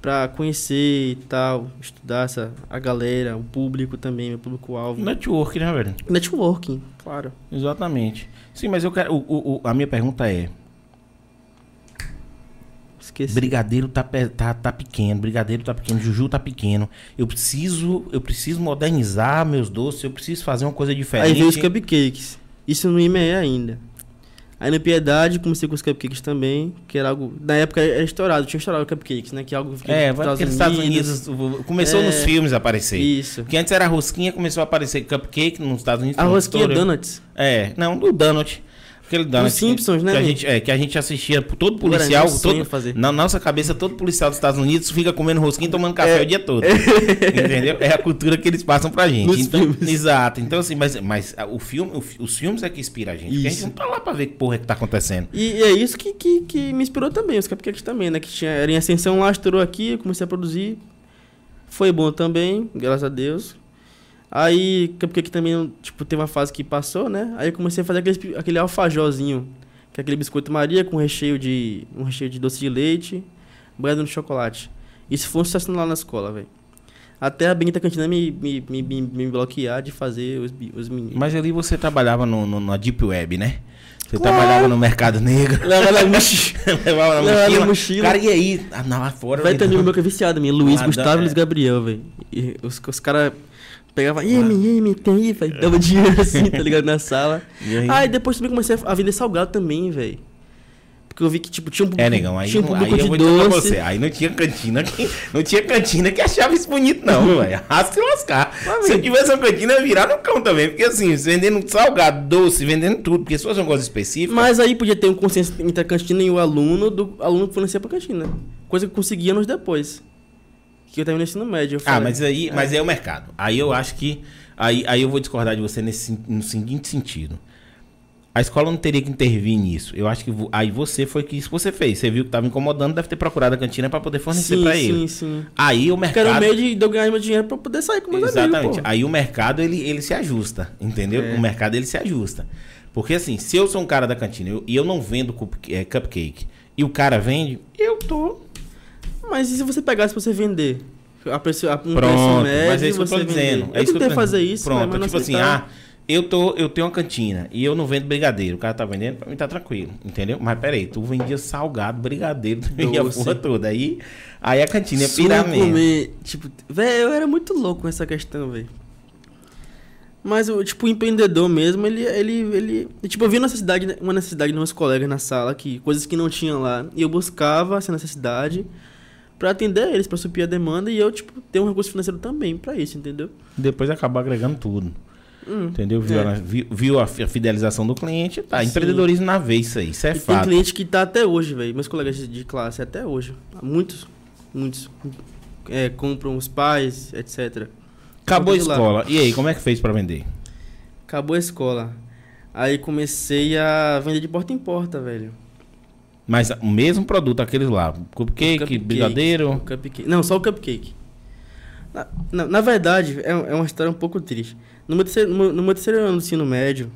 pra conhecer e tal, estudar essa, a galera, o público também, meu público-alvo. Network, né, velho? Networking, claro. Exatamente. Sim, mas eu quero. o- o- a minha pergunta é: Esqueci. Brigadeiro tá, tá, tá pequeno, Brigadeiro tá pequeno, Juju tá pequeno. Eu preciso, eu preciso modernizar meus doces, eu preciso fazer uma coisa diferente. Aí veio os cupcakes. Isso no IME ainda. Aí na Piedade comecei com os cupcakes também, que era algo. Na época era estourado, tinha estourado cupcakes, né? Que é algo que É, vai nos Estados Unidos começou É. nos filmes a aparecer. Isso. Porque antes era rosquinha, começou a aparecer cupcake nos Estados Unidos. A rosquinha. Donuts. É, não, do Donut. Aquele Donut. que- Simpsons, né, Que a, gente, é, que a gente assistia, todo policial, todo, fazer. na nossa cabeça, todo policial dos Estados Unidos fica comendo rosquinha e tomando café É. o dia todo. Entendeu? É a cultura que eles passam pra gente. Nos Então, filmes. exato. Então, assim, mas, mas a- o filme, o os filmes é que inspira a gente. Porque a gente Isso. não tá lá pra ver que porra é que tá acontecendo. E, e é isso que, que, que me inspirou também, os cupcakes também, né? Que tinha, era em ascensão lá, estourou aqui, eu comecei a produzir. Foi bom também, graças a Deus. Aí, cupcake também, tipo, teve uma fase que passou, né? Aí eu comecei a fazer aquele, aquele alfajorzinho, que é aquele biscoito Maria com recheio de, um recheio de doce de leite, banhado no chocolate. Isso foi um sucesso lá na escola, velho. Até a Benita Cantina me, me, me, me, bloquear de fazer os, os meninos. Mas ali você trabalhava no, no- na Deep Web, né? Você Claro. trabalhava no mercado negro. Leva na mochila. Levava na Levava na mochila. mochila. Cara, e aí? Ah, não, lá fora. Vai ter amigo meu que é viciado mim, Luiz Gustavo dá- e Luiz é. Gabriel, velho. Os, os caras pegavam, M, M, tem aí, velho. Dava dinheiro assim, tá ligado? Na sala. E aí? Ah, e depois também comecei a vender salgado também, velho. Porque eu vi que, tipo, tinha um É, negão, aí, tinha um aí público eu vou dizer pra doce. você, aí não tinha cantina que, não tinha cantina que achava isso bonito, não, velho. Rasca e lascar. Mas, Se eu tivesse uma cantina, eu ia virar no cão também. Porque assim, vendendo salgado, doce, vendendo tudo. Porque se fosse uma coisa específica. Mas aí podia ter um consenso entre a cantina e o aluno, do aluno que fornecia pra cantina. Coisa que eu consegui anos depois. Que eu terminei no ensino médio. Ah, mas aí, mas é o mercado. Aí eu acho que. Aí, aí eu vou discordar de você nesse, no seguinte sentido. A escola não teria que intervir nisso. Eu acho que aí você foi que isso você fez. Você viu que estava incomodando, deve ter procurado a cantina para poder fornecer Sim, para sim, ele. sim. Aí o Porque era o mercado. meio de eu ganhar meu dinheiro pra eu poder sair com meus Exatamente. amigos, pô. Aí o mercado ele, ele se ajusta, entendeu? É. O mercado ele se ajusta. Porque assim, se eu sou um cara da cantina eu- e eu não vendo cup- é, cupcake e o cara vende, eu tô Mas e se você pegasse pra você vender? A preço, a, um Pronto, médio mas é isso que eu tô dizendo. vender. É eu isso que tô fazer isso, Pronto, mas tipo assim, ah, eu, tô, eu tenho uma cantina e eu não vendo brigadeiro. O cara tá vendendo, pra mim tá tranquilo, entendeu? Mas peraí, tu vendia salgado, brigadeiro, tu vendia a porra toda. Aí, aí a cantina ia Só pirar mesmo. comer, tipo, velho, eu era muito louco com essa questão, velho. Mas o tipo o empreendedor mesmo, ele ele ele, tipo, eu vi necessidade, uma necessidade de meus colegas na sala que coisas que não tinham lá, e eu buscava essa necessidade pra atender eles, pra suprir a demanda e eu tipo ter um recurso financeiro também pra isso, entendeu? Depois acabou agregando tudo. Hum. Entendeu? Viu, É. a, viu, viu a fi- a fidelização do cliente, tá. Sim. Empreendedorismo na vez, isso aí. Isso é E tem fato. cliente que tá até hoje, velho. Meus colegas de- classe até hoje. Muitos, muitos é, compram os pais, etc. Acabou a lá. escola. E aí, como é que fez pra vender? Acabou a escola. Aí comecei a vender de porta em porta, velho. Mas o mesmo produto, aqueles lá. Cupcake, cupcakes, brigadeiro. cupcake. Não, só o cupcake. Na, na, na verdade, é, é uma história um pouco triste. No meu terceiro, no no meu terceiro ano do ensino médio,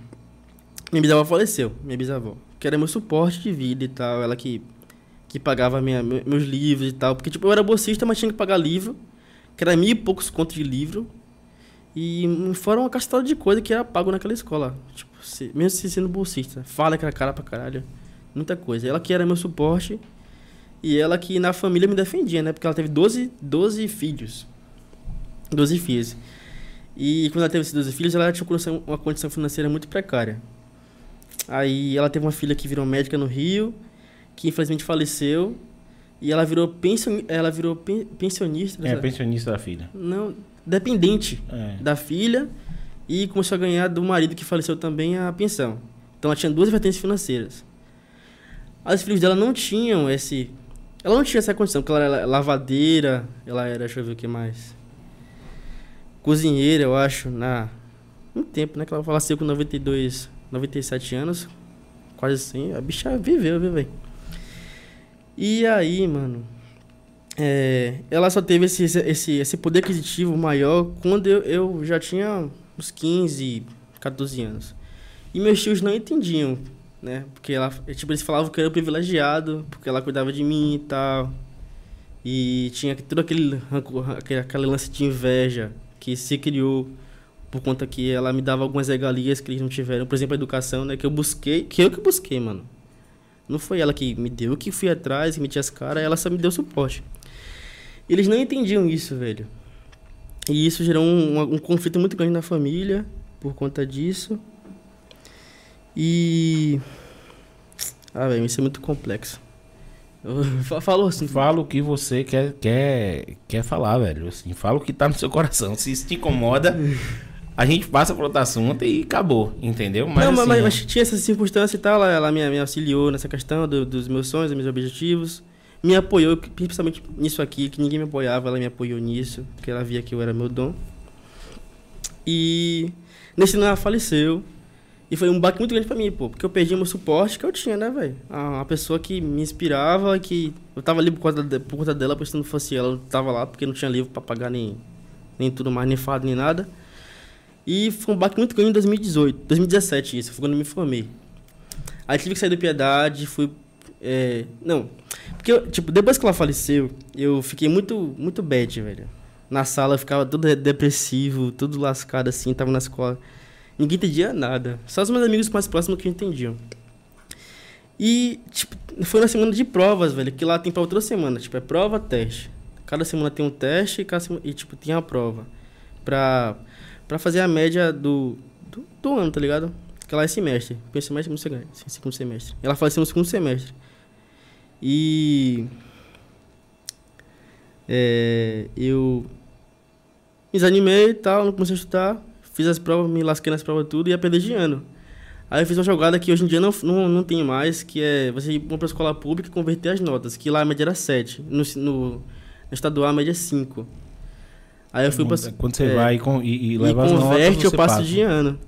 minha bisavó faleceu, minha bisavó. Que era meu suporte de vida e tal. Ela que, que pagava minha, me- meus livros e tal. Porque, tipo, eu era bolsista, mas tinha que pagar livro. Que era mil e poucos contos de livro. E hum, fora uma castada de coisa que era pago naquela escola. Tipo, se- mesmo se sendo bolsista. Fala que era cara pra caralho. Muita coisa. Ela que era meu suporte. E ela que na família me defendia, né? Porque ela teve 12, 12 filhos. 12 filhos. E quando ela teve esses 12 filhos, ela tinha uma condição, financeira muito precária. Aí ela teve uma filha que virou médica no Rio, que infelizmente faleceu. E ela virou, pension, ela virou pen- pensionista. É, sabe? pensionista da filha. Não, dependente É. da filha e começou a ganhar do marido que faleceu também a pensão. Então ela tinha duas vertentes financeiras. As filhas dela não tinham esse. Ela não tinha essa condição, porque ela era lavadeira, ela era, deixa eu ver o que mais. Cozinheira, eu acho, na. Muito tempo, né? Que ela faleceu com 92, 97 anos. Quase assim. A bicha viveu, viu, velho? E aí, mano. É, ela só teve esse, esse, esse poder aquisitivo maior quando eu, eu já tinha uns 15, 14 anos. E meus tios não entendiam, né? Porque ela, tipo, eles falavam que eu era privilegiado, porque ela cuidava de mim e tal. E tinha todo aquele, aquele, lance de inveja que se criou por conta que ela me dava algumas regalias que eles não tiveram. Por exemplo, a educação, né? Que eu busquei, que eu que busquei, mano. Não foi ela que me deu, eu que fui atrás, que meti as caras, ela só me deu suporte. Eles não entendiam isso, velho. E isso gerou um, um conflito muito grande na família por conta disso. E. Ah, velho, isso é muito complexo. Eu- fa- Falou assim. Fala o que você quer, quer, quer falar, velho. Assim, fala o que tá no seu coração. Se isso te incomoda, a gente passa por outro assunto e acabou, entendeu? não, mas, assim, mas- mas tinha essa circunstância e tal, ela, ela me, me auxiliou nessa questão do- dos meus sonhos, dos meus objetivos. Me apoiou, principalmente nisso aqui, que ninguém me apoiava, ela me apoiou nisso, porque ela via que eu era meu dom. E nesse ano ela faleceu. E foi um baque muito grande pra mim, pô, porque eu perdi meu suporte que eu tinha, né, velho? Uma pessoa que me inspirava, que eu tava ali por conta, de- por conta dela, pois se não fosse ela, eu tava lá, porque não tinha livro pra pagar nem, nem tudo mais, nem fado, nem nada. E foi um baque muito grande em 2018, 2017 isso, foi quando eu me formei. Aí tive que sair do Piedade, fui... é, não, porque, tipo, depois que ela faleceu, eu fiquei muito, muito bad, velho. Na sala eu ficava todo depressivo, tudo lascado assim, tava na escola. Ninguém entendia nada. Só os meus amigos mais próximos que entendiam. E, tipo, foi na semana de provas, velho, que lá tem prova toda semana. Tipo, é prova, teste. Cada semana tem um teste e, cada semana, e tipo, tem a prova. Pra, pra fazer a média do, do, do ano, tá ligado? Que lá é semestre. Primeiro semestre, segundo semestre. Segundo semestre. Ela faleceu no segundo semestre. E... É, eu me desanimei e tal, não comecei a estudar. Fiz as provas, me lasquei nas provas tudo e ia perder de ano. Aí eu fiz uma jogada que hoje em dia não, não, não tem mais, que é você ir pra escola pública e converter as notas, que lá a média era 7. No, no, no estadual a média é 5. Aí eu fui pra. Quando você é, vai e, e, e e leva as notas, converte, eu passo passa. de ano.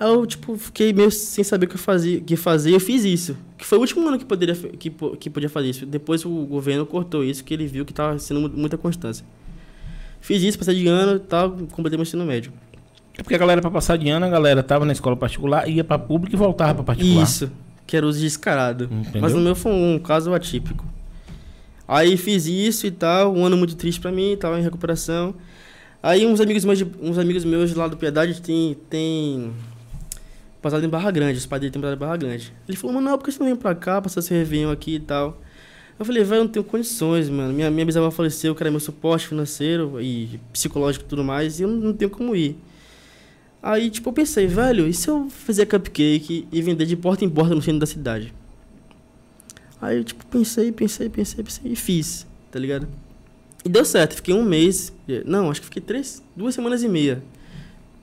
Aí eu, tipo, fiquei meio sem saber o que fazer, que fazer, eu fiz isso. Que foi o último ano que, poderia, que, que podia fazer isso. Depois o governo cortou isso, que ele viu que tava sendo mu- muita constância. Fiz isso, passei de ano e tal, completei meu ensino médio. É porque a galera, pra passar de ano, a galera tava na escola particular, ia pra pública e voltava pra particular. Isso, que era uso descarado. Entendeu? Mas no meu foi um caso atípico. Aí fiz isso e tal, um ano muito triste pra mim, tava em recuperação. Aí uns amigos meus, uns amigos meus lá do Piedade tem, tem passado em Barra Grande, os pais dele tem passado em Barra Grande. Ele falou, mano, não, por que você não vem pra cá, passar esse Réveillon aqui e tal? Eu falei, velho, eu não tenho condições, mano. Minha, minha bisavó faleceu, eu quero meu suporte financeiro e psicológico e tudo mais, e eu não, não tenho como ir. Aí, tipo, eu pensei, velho, e se eu fizer cupcake e vender de porta em porta no centro da cidade? Aí, eu, tipo, pensei, pensei, pensei, pensei e fiz, tá ligado? E deu certo, fiquei um mês, eh, não, acho que fiquei três, duas semanas e meia.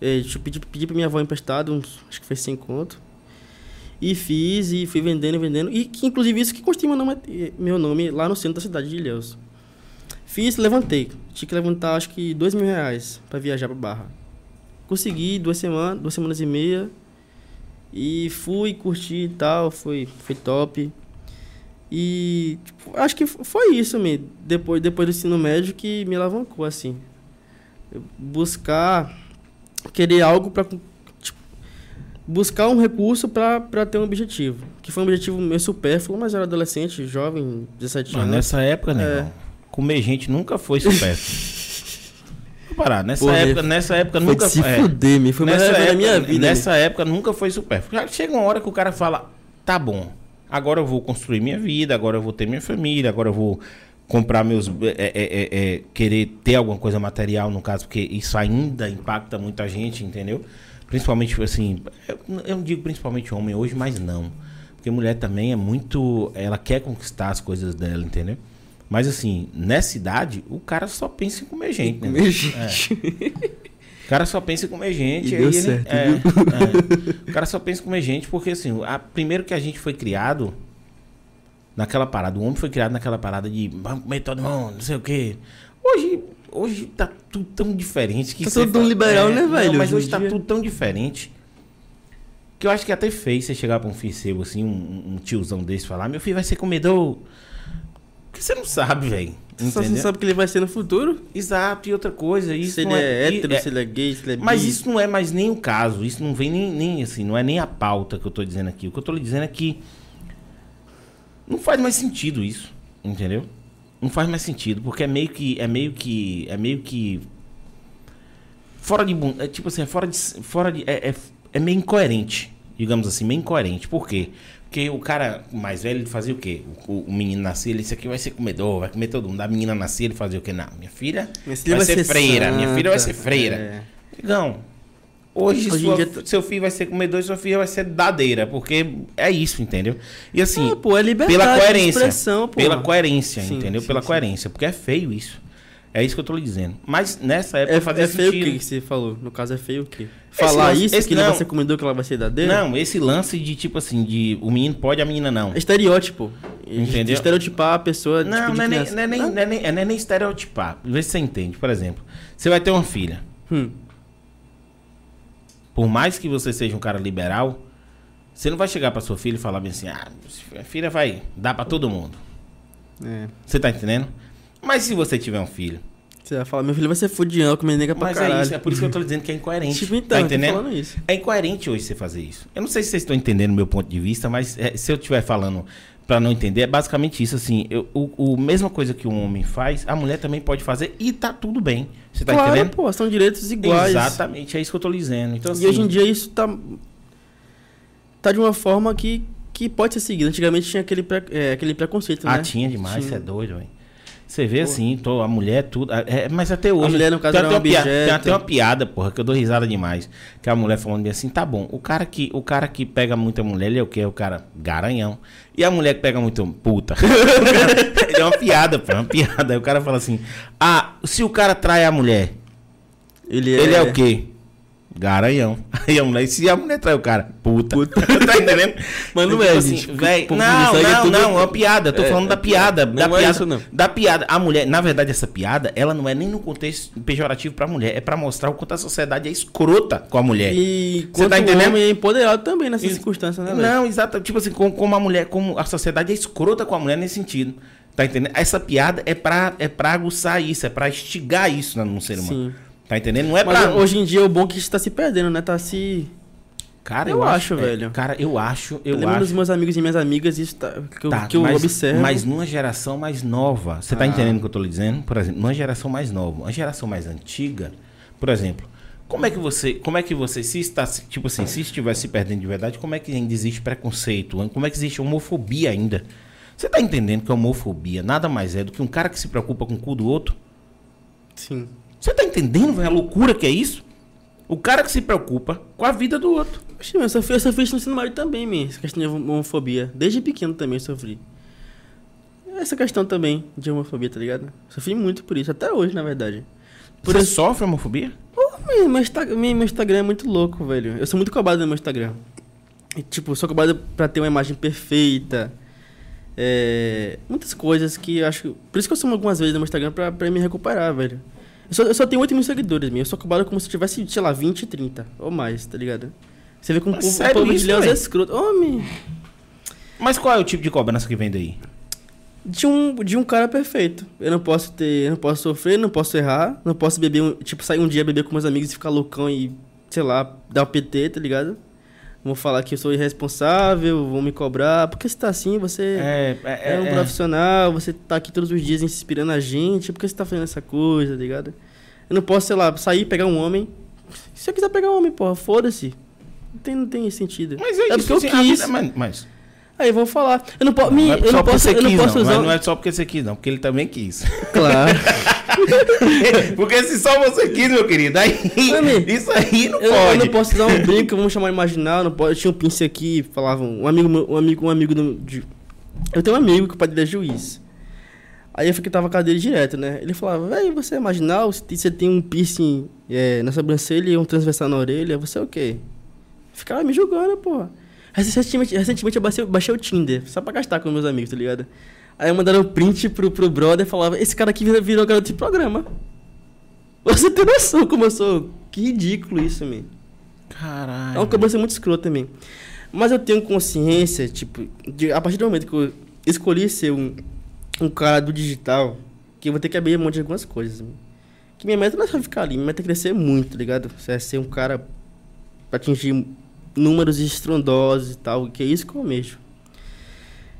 É, tipo, pedi, pedi pra minha avó emprestado, uns, acho que foi sem conto. E fiz, e fui vendendo, vendendo. E que, inclusive, isso que construí meu nome, meu nome lá no centro da cidade de Ilhéus. Fiz, levantei. Tinha que levantar, acho que dois mil reais pra viajar pra Barra. Consegui duas semanas, duas semanas e meia. E fui, curti e tal, foi, foi top. E tipo, acho que foi isso mesmo. Depois, depois do ensino médio que me alavancou, assim. Buscar, querer algo pra. Tipo, buscar um recurso pra, pra ter um objetivo. Que foi um objetivo meio supérfluo, mas eu era adolescente, jovem, 17 Mas anos. nessa época, né? É. Comer gente nunca foi supérfluo. Parar. Nessa época, nessa época Foi nunca se é, fuder, me foi nessa da época, minha vida. Nessa época nunca foi supérfluo. Já chega uma hora que o cara fala: tá bom, agora eu vou construir minha vida, agora eu vou ter minha família, agora eu vou comprar meus. É, é, é, é, querer ter alguma coisa material, no caso, porque isso ainda impacta muita gente, entendeu? Principalmente, assim, eu, eu não digo principalmente homem hoje, mas não. Porque mulher também é muito. Ela quer conquistar as coisas dela, entendeu? Mas assim, nessa idade, o cara só pensa em comer gente, né? Comer gente. É. O cara só pensa em comer gente. E aí ele- certo, é, é. O cara só pensa em comer gente porque, assim, a, primeiro que a gente foi criado naquela parada, o homem foi criado naquela parada de vamos comer todo mundo, não sei o quê. Hoje, hoje tá tudo tão diferente que Tá tudo tão fala- liberal, né, não, velho, mas hoje hoje tá dia? tudo tão diferente que eu acho que é até feio você chegar pra um filho seu, assim, um, um tiozão desse e falar: meu filho vai ser comedor. Porque você não sabe, velho. Só você sabe que ele vai ser no futuro. Exato, e outra coisa, isso se ele não é, e- hétero, é- se ele é gay, se ele é Mas isso não é mais nem o caso, isso não vem nem, nem assim, não é nem a pauta que eu tô dizendo aqui. O que eu tô lhe dizendo é que não faz mais sentido isso, entendeu? Não faz mais sentido, porque é meio que é meio que é meio que fora de é tipo assim, é fora de fora de é, é, é meio incoerente, digamos assim, meio incoerente. Por quê? Porque o cara mais velho ele fazia o quê? O, o menino nascia, ele disse aqui vai ser comedor, vai comer todo mundo. A menina nascia, ele fazia o quê? Não, minha filha Minha filha vai, ser, freira, minha filha vai santa. ser freira. É. Não. Hoje, Hoje sua- dia seu filho vai ser comedor e sua filha vai ser dadeira, porque é isso, entendeu? E assim, Ah, pô, é pela coerência, pela coerência, Sim, entendeu? sim, pela sim. coerência, porque é feio isso. É isso que eu tô lhe dizendo. Mas nessa época É, fazia é feio o sentido. que que você falou? No caso, é feio o quê? Falar lance- isso, esse que não. ser comedor, que ela vai ser dadeira? Não, esse lance de tipo assim, de o menino pode, a menina não. É estereótipo. Entendeu? Estereotipar a pessoa Não, tipo, de não, é nem, não, é nem, Não. não, é nem, é nem estereotipar. Vê se você entende. Por exemplo, você vai ter uma filha. Hum. Por mais que você seja um cara liberal, você não vai chegar pra sua filha e falar bem assim, ah, minha filha vai dar pra todo mundo. É. Você tá entendendo? Mas se você tiver um filho. Você vai falar, meu filho vai ser fudião, comer nega pra Mas caralho. é isso, é por isso que eu tô dizendo que é incoerente. Tipo, então, tá entendendo? falando isso. É incoerente hoje você fazer isso. Eu não sei se vocês estão entendendo o meu ponto de vista, mas é, se eu estiver falando pra não entender, é basicamente isso. Assim, eu, o, o mesma coisa que um homem faz, a mulher também pode fazer e tá tudo bem. Você tá claro, entendendo? pô, são direitos iguais. Exatamente, é isso que eu tô dizendo. Então, assim, E hoje em dia isso tá. Tá de uma forma que, que pode ser seguido. Antigamente tinha aquele, pre- é, aquele preconceito, Ah, né? tinha demais, você é doido, velho. Você vê Pô. assim, tô, a mulher, tudo. É, mas até hoje. mulher, no caso, tem até um uma piada. Tem até uma piada, porra, que eu dou risada demais. Que a mulher falando assim, tá bom. O cara que, o cara que pega muita mulher, ele é o quê? É o cara garanhão. E a mulher que pega muito puta. é uma piada, pô, é uma piada. Aí o cara fala assim: Ah, se o cara trai a mulher, Ele é, ele é o quê? Garanhão. Aí a mulher, e se a mulher trai o cara? Puta. tá entendendo? Mas não Tipo é, assim, gente. véi, O povo não, não, tudo- não, é uma piada. Tô É, falando da é, piada. não da é piada, isso, não. Da piada. A mulher, na verdade, essa piada, ela não é nem no contexto pejorativo pra mulher. É pra mostrar o quanto a sociedade é escrota com a mulher. E Você tá quanto o entendendo? homem é empoderado também nessas Isso. circunstâncias, né, velho? Não, exato. Tipo assim, como, como a mulher, como a sociedade é escrota com a mulher nesse sentido. Tá entendendo? Essa piada é pra, é pra aguçar isso, é pra instigar isso no ser humano. Sim. Tá entendendo? Não é Mas pra. hoje em dia o bom é que está se perdendo, né? Tá se. Cara, eu acho, é, velho. cara, eu acho, eu Eu lembro acho. dos meus amigos e minhas amigas, isso tá, que eu, Tá, que eu mas, observo. mas numa geração mais nova, você tá Ah. entendendo o que eu tô lhe dizendo? Por exemplo, numa geração mais nova, uma geração mais antiga, por exemplo, como é que você, como é que você, se está, tipo assim, se estiver se perdendo de verdade, como é que ainda existe preconceito? Como é que existe homofobia ainda? Você tá entendendo que a homofobia nada mais é do que um cara que se preocupa com o cu do outro? Sim. Você tá entendendo, velho, a loucura que é isso? O cara que se preocupa com a vida do outro. Oxi, eu sofri, eu sofri isso no ensino médio também, man, essa questão de homofobia. Desde pequeno também eu sofri. Essa questão também de homofobia, tá ligado? Sofri muito por isso, até hoje, na verdade. Por Você isso, sofre homofobia? meu, meu, Insta- meu, meu Instagram é muito louco, velho. Eu sou muito cobrado no meu Instagram. E, tipo, eu sou cobrado pra ter uma imagem perfeita. É, muitas coisas que eu acho. Por isso que eu sumo algumas vezes no meu Instagram pra, pra me recuperar, velho. Eu só, eu só tenho 8 mil seguidores, meu. Eu sou cobrado como se tivesse, sei lá, 20, 30 ou mais, tá ligado? Você vê como o povo, o povo de Deus é escroto. Homem, Mas qual é o tipo de cobrança que vem daí? de um, de um cara perfeito. Eu não posso ter. Eu não posso sofrer, não posso errar, não posso beber. um- tipo, sair um dia beber com meus amigos e ficar loucão e, sei lá, dar o PT, tá ligado? Vão falar que eu sou irresponsável, vão me cobrar. Por que você tá assim? Você É, é, um profissional, você tá aqui todos os dias inspirando a gente. Por que você tá fazendo essa coisa, tá ligado? Eu não posso, sei lá, sair e pegar um homem. Se eu quiser pegar um homem, porra, foda-se. Não tem, não tem sentido. Mas é, É isso, porque eu assim, a quis. vida- mas, mas Aí eu vou falar. Eu não, po me, Não é eu não porque posso, eu não quis, posso não. usar. Mas não é só porque você quis, não. Porque ele também quis. Claro. porque se só você quis, meu querido, aí. Mami, isso aí não Eu, eu pode. não posso dar um brinco, vamos chamar imaginar, não pode. Eu tinha um pince aqui, falavam, um amigo, um amigo, um amigo do- de, Eu tenho um amigo que o pai dele é juiz. Aí eu fiquei com a dele direto, né? Ele falava, velho, você é marginal, você tem, você tem um piercing é, na sobrancelha e um transversal na orelha, você é o quê? Ficava me julgando, porra. Recentemente, recentemente eu baixei, baixei o Tinder, só pra gastar com meus amigos, tá ligado? Aí mandaram um print pro, pro brother e falava, esse cara aqui virou, garoto de programa. Você tem noção como eu sou? Que ridículo isso, man. Caralho. É uma cobrança muito escrota também. Mas eu tenho consciência, tipo, de, a partir do momento que eu escolhi ser um, um cara do digital, que eu vou ter que abrir mão de algumas coisas. Que minha meta não é só ficar ali, minha meta é crescer muito, tá ligado? É ser um cara pra atingir números estrondosos e tal, que é isso que eu almejo.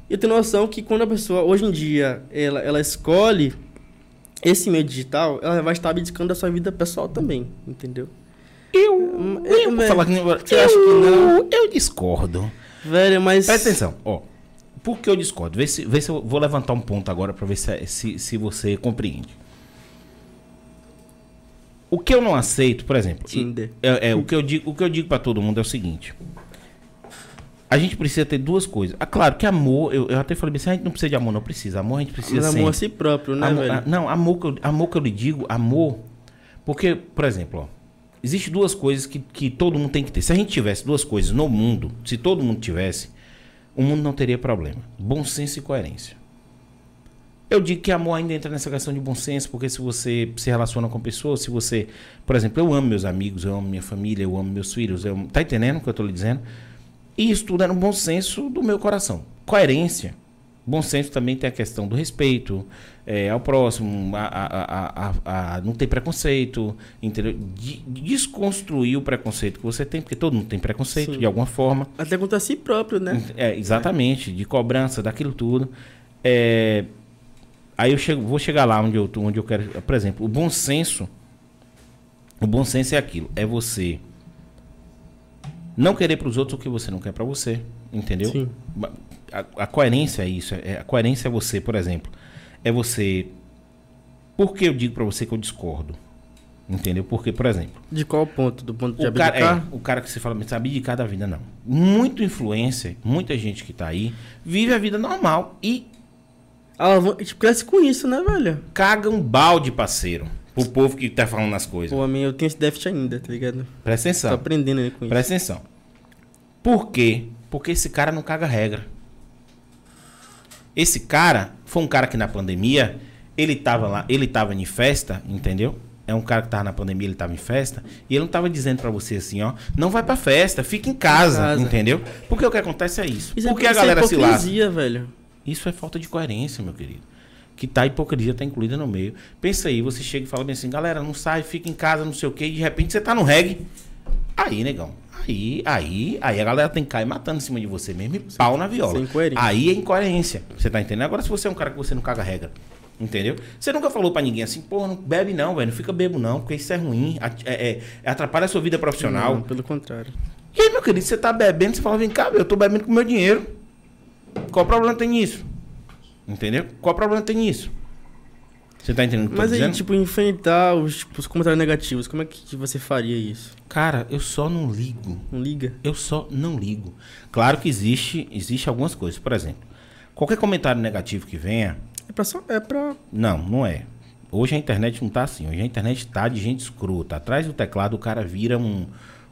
Eu tenho noção que quando a pessoa, hoje em dia, ela, ela escolhe esse meio digital, ela vai estar abdicando da sua vida pessoal também, entendeu? Eu, É, eu vou falar agora. você acha que não? Eu discordo. Velho, mas... Presta atenção, ó. Por que eu discordo? Vê se, vê se eu vou levantar um ponto agora pra ver se, se, se você compreende. O que eu não aceito, por exemplo, Tinder. é, é, o que eu digo, o que eu digo para todo mundo é o seguinte: a gente precisa ter duas coisas. Ah, claro que amor, eu, eu até falei assim, a gente não precisa de amor, não precisa. Amor a gente precisa Mas sempre. amor a si próprio, né, Amor- velho? ah, não, amor que, eu, amor que eu lhe digo, amor. Porque, por exemplo, ó, existe duas coisas que, que todo mundo tem que ter. Se a gente tivesse duas coisas no mundo, se todo mundo tivesse, o mundo não teria problema. Bom senso e coerência. Eu digo que amor ainda entra nessa questão de bom senso, porque se você se relaciona com pessoas, se você. Por exemplo, eu amo meus amigos, eu amo minha família, eu amo meus filhos. Eu amo, tá entendendo o que eu tô lhe dizendo? E isso tudo é no bom senso do meu coração. Coerência. Bom senso também tem a questão do respeito é, ao próximo, a, a- a- não ter preconceito, entendeu? De, de desconstruir o preconceito que você tem, porque todo mundo tem preconceito Sim. de alguma forma. Até contra si próprio, né? É, exatamente, de cobrança, daquilo tudo. É, aí eu chego, vou chegar lá onde eu, onde eu quero. Por exemplo, o bom senso. O bom senso é aquilo, é você não querer para os outros o que você não quer para você, entendeu? Sim. A, a coerência é isso. É, a coerência é você, por exemplo, é você. Por que eu digo para você que eu discordo? Entendeu? Porque, por exemplo, De qual ponto? Do ponto de o cara, abdicar? é, o cara que você fala, mas abdicar da vida, não. Muito influencer, muita gente que tá aí, vive a vida normal e Ah, vão- tipo, cresce com isso, né, velho? caga um balde, parceiro, pro povo que tá falando as coisas. Pô, a eu tenho esse déficit ainda, tá ligado? Presta Tô atenção. aprendendo aí com isso. Presta atenção. Por quê? Porque esse cara não caga regra. Esse cara foi um cara que na pandemia, ele tava lá, ele tava em festa, entendeu? É um cara que tava na pandemia, ele tava em festa, e ele não tava dizendo pra você assim, ó, não vai pra festa, fica em casa, casa. entendeu? Porque o que acontece é isso. Isso Porque é, a isso é galera se lasca. velho. Isso é falta de coerência, meu querido. Que tá a hipocrisia tá incluída no meio. Pensa aí, você chega e fala bem assim, galera, não sai, fica em casa, não sei o quê, e de repente você tá no reggae. Aí, negão. Aí, aí, aí a galera tem que cair matando em cima de você mesmo e pau na viola. Aí é incoerência. Você tá entendendo? Agora, se você é um cara que você não caga regra, entendeu? Você nunca falou pra ninguém assim, porra, não bebe não, velho, não fica bebo não, porque isso é ruim, é- é- atrapalha a sua vida profissional. Não, pelo contrário. E aí, meu querido, você tá bebendo, você fala, vem cá, eu tô bebendo com meu dinheiro. Qual o problema tem nisso? Entendeu? Qual o problema tem nisso? Você tá entendendo o que Mas aí, dizendo? tipo, enfrentar os, tipo, os comentários negativos, como é que você faria isso? Cara, eu só não ligo. Não liga? Eu só não ligo. Claro que existe, existe algumas coisas. Por exemplo, qualquer comentário negativo que venha, É pra só. É pra. não, não é. Hoje a internet não tá assim. Hoje a internet tá de gente escrota. Atrás do teclado o cara vira um,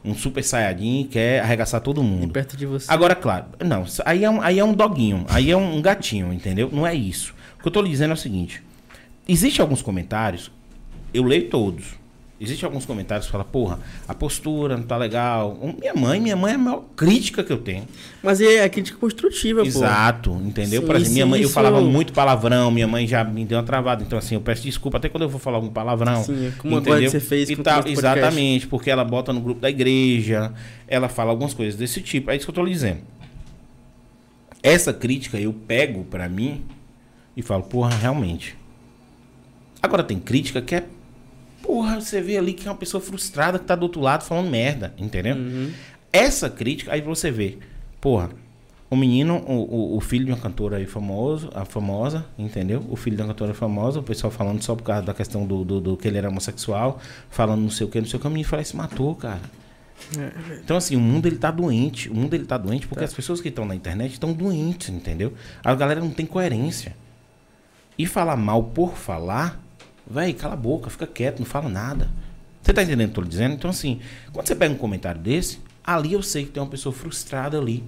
um super saiyajin e quer arregaçar todo mundo. perto de você. Agora, claro, não, aí é um, aí é um doguinho, aí é um gatinho, entendeu? Não é isso. O que eu tô lhe dizendo é o seguinte: existe alguns comentários, eu leio todos. Existem alguns comentários que falam, porra, a postura não tá legal. Minha mãe, minha mãe é a maior crítica que eu tenho. Mas é a crítica construtiva, pô. Exato, entendeu? Sim, Por exemplo, minha mãe, eu isso- falava muito palavrão, minha mãe já me deu uma travada. Então, assim, eu peço desculpa até quando eu vou falar algum palavrão. Sim, como agora que você fez e tal. Exatamente, porque ela bota no grupo da igreja, ela fala algumas coisas desse tipo. É isso que eu tô lhe dizendo. Essa crítica eu pego pra mim e falo, porra, realmente. Agora tem crítica que é. Porra, você vê ali que é uma pessoa frustrada que tá do outro lado falando merda, entendeu? Uhum. Essa crítica, aí você vê, porra, O menino, o, o, o filho de uma cantora aí famoso, a famosa, entendeu? O filho de uma cantora famosa, o pessoal falando só por causa da questão do, do, do que ele era homossexual, falando não sei o que, não sei o que, o menino falou, se matou, cara. Então, assim, o mundo ele tá doente. O mundo ele tá doente porque Tá. as pessoas que estão na internet estão doentes, entendeu? A galera não tem coerência. E falar mal por falar, véi, cala a boca, fica quieto, não fala nada. Você tá entendendo o que eu tô dizendo? Então, assim, quando você pega um comentário desse, ali eu sei que tem uma pessoa frustrada ali.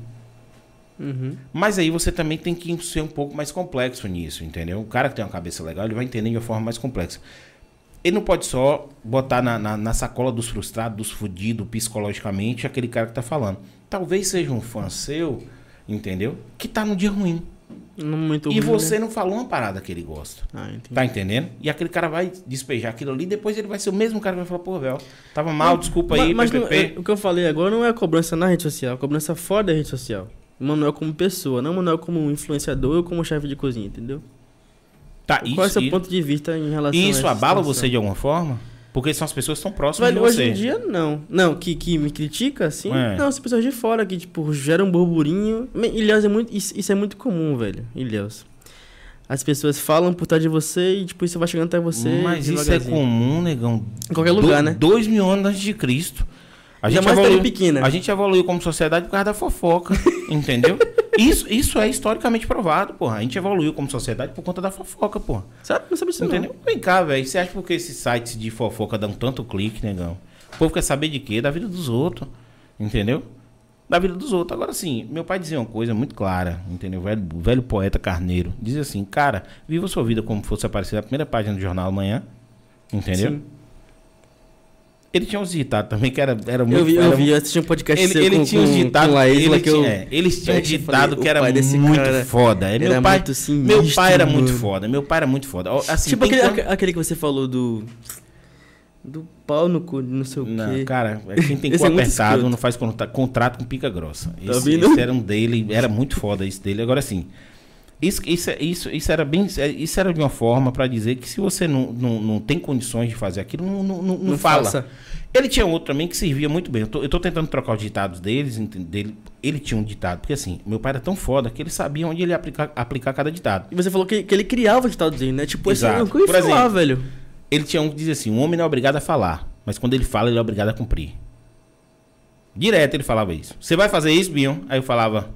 Uhum. Mas aí você também tem que ser um pouco mais complexo nisso, entendeu? O cara que tem uma cabeça legal, ele vai entender de uma forma mais complexa. Ele não pode só botar na, na, na sacola dos frustrados, dos fudidos psicologicamente, aquele cara que tá falando. Talvez seja um fã seu, entendeu? Que tá no dia ruim. Muito e ruim, você né? não falou uma parada que ele gosta. Ah. Tá entendendo? E aquele cara vai despejar aquilo ali, depois ele vai ser o mesmo cara que vai falar, pô, velho, tava mal, desculpa aí, mas, não- é- o que eu falei agora não é cobrança na rede social, é cobrança fora da rede social. O Manuel como pessoa, não o Manuel como influenciador ou como chefe de cozinha, entendeu? Tá, Qual é o seu isso, ponto de vista em relação e a isso abala situação? você de alguma forma? Porque são as pessoas que estão próximas Velho, de hoje você. em dia, não. Não, que, que me critica, assim. É. Não, são pessoas de fora que, tipo, geram um burburinho. Ilhéus é muito. Isso, isso é muito comum, velho. Ilhéus. As pessoas falam por trás de você e, tipo, isso vai chegando até você. Mas isso é comum, negão. Em qualquer lugar, né? Dois mil anos antes de Cristo. A gente, evoluiu, pequena. a gente evoluiu como sociedade por causa da fofoca, entendeu? Isso, isso é historicamente provado, porra. A gente evoluiu como sociedade por conta da fofoca, porra. Sabe? Não sabe disso, Entendeu? Vem cá, velho. Você acha porque esses sites de fofoca dão tanto clique, negão? O povo quer saber de quê? Da vida dos outros. Entendeu? Da vida dos outros. Agora sim, meu pai dizia uma coisa muito clara, entendeu? O velho, o velho poeta carneiro. Dizia assim, cara, viva sua vida como fosse aparecer na primeira página do jornal amanhã. Entendeu? Sim. Ele tinha uns ditados também que era, era muito. Eu vi, era eu vi, eu assisti um podcast ele, ele com, tinha uns ditados. com Laísla ele que eu... é, eles tinham um ditado que era muito cara foda. É, era meu pai, muito meu sinistro, pai era muito foda. Meu pai era muito foda. Assim, tipo aquele, quando- aque- aquele que você falou do... Do pau no cu, não sei o Não, quê. cara, é quem tem cu é apertado não faz contra- contrato com pica grossa. Tá Esse, vendo? esse era um dele, era muito foda isso dele. Agora sim, isso, isso, isso, isso era bem, isso era de uma forma pra dizer que se você não, não, não tem condições de fazer aquilo, não, não, não, não fala. faça. Ele tinha outro também que servia muito bem. Eu tô tentando trocar os ditados deles, dele. Ele tinha um ditado, porque assim, meu pai era tão foda que ele sabia onde ele ia aplicar, aplicar cada ditado. E você falou que, que ele criava ditados dele, né? Tipo, esse eu Exato. nunca ouvi Por falar, velho. Ele tinha um que dizia assim: um homem não é obrigado a falar, mas quando ele fala, ele é obrigado a cumprir. Direto ele falava isso. Você vai fazer isso, Bion? Aí eu falava.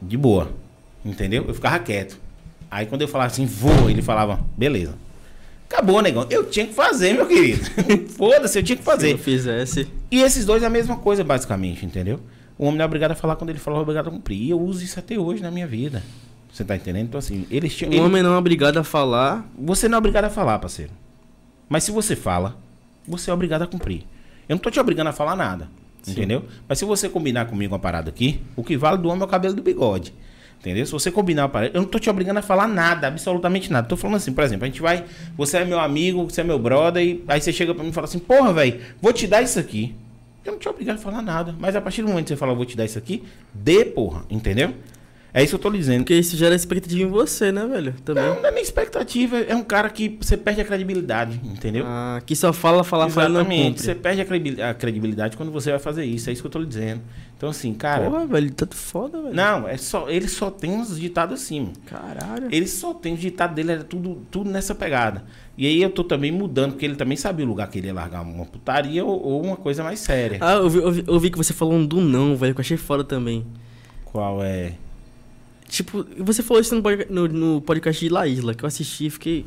De boa. Entendeu? Eu ficava quieto. Aí quando eu falava assim, vou, ele falava, beleza. Acabou, negão. Eu tinha que fazer, meu querido. Foda-se, eu tinha que Se eu fazer. fizesse... E esses dois é a mesma coisa, basicamente, entendeu? O homem não é obrigado a falar quando ele fala, é obrigado a cumprir. E eu uso isso até hoje na minha vida. Você tá entendendo? Então, assim, eles tinham. Ele- homem não é obrigado a falar... você não é obrigado a falar, parceiro. Mas se você fala, você é obrigado a cumprir. Eu não tô te obrigando a falar nada. Sim. Entendeu? Mas se você combinar comigo uma parada aqui, o que vale do homem é o cabelo do bigode. Entendeu? Se você combinar uma parada, eu não tô te obrigando a falar nada, absolutamente nada. Tô falando assim, por exemplo, a gente vai, você é meu amigo, você é meu brother, e aí você chega pra mim e fala assim, porra, velho, vou te dar isso aqui. Eu não te obrigado a falar nada. Mas a partir do momento que você fala, vou te dar isso aqui, dê, porra. Entendeu? É isso que eu tô dizendo. Porque isso gera expectativa em você, né, velho? Também. Não, não é nem expectativa, é um cara que você perde a credibilidade, entendeu? Ah, que só fala, fala, fala não cumpre. Você perde a credibil- a credibilidade quando você vai fazer isso. É isso que eu tô lhe dizendo. Então, assim, cara. Porra, velho, tanto foda, velho. Não, é só, ele só tem uns ditados assim. mano. Caralho. Ele só tem os ditados dele, era tudo, tudo nessa pegada. E aí eu tô também mudando, porque ele também sabia o lugar que ele ia largar uma putaria ou, ou uma coisa mais séria. Ah, eu vi, eu, vi, eu vi que você falou um do não, velho, que eu achei foda também. Qual é? Tipo, você falou isso no, no, podcast de Laísla, que eu assisti, fiquei.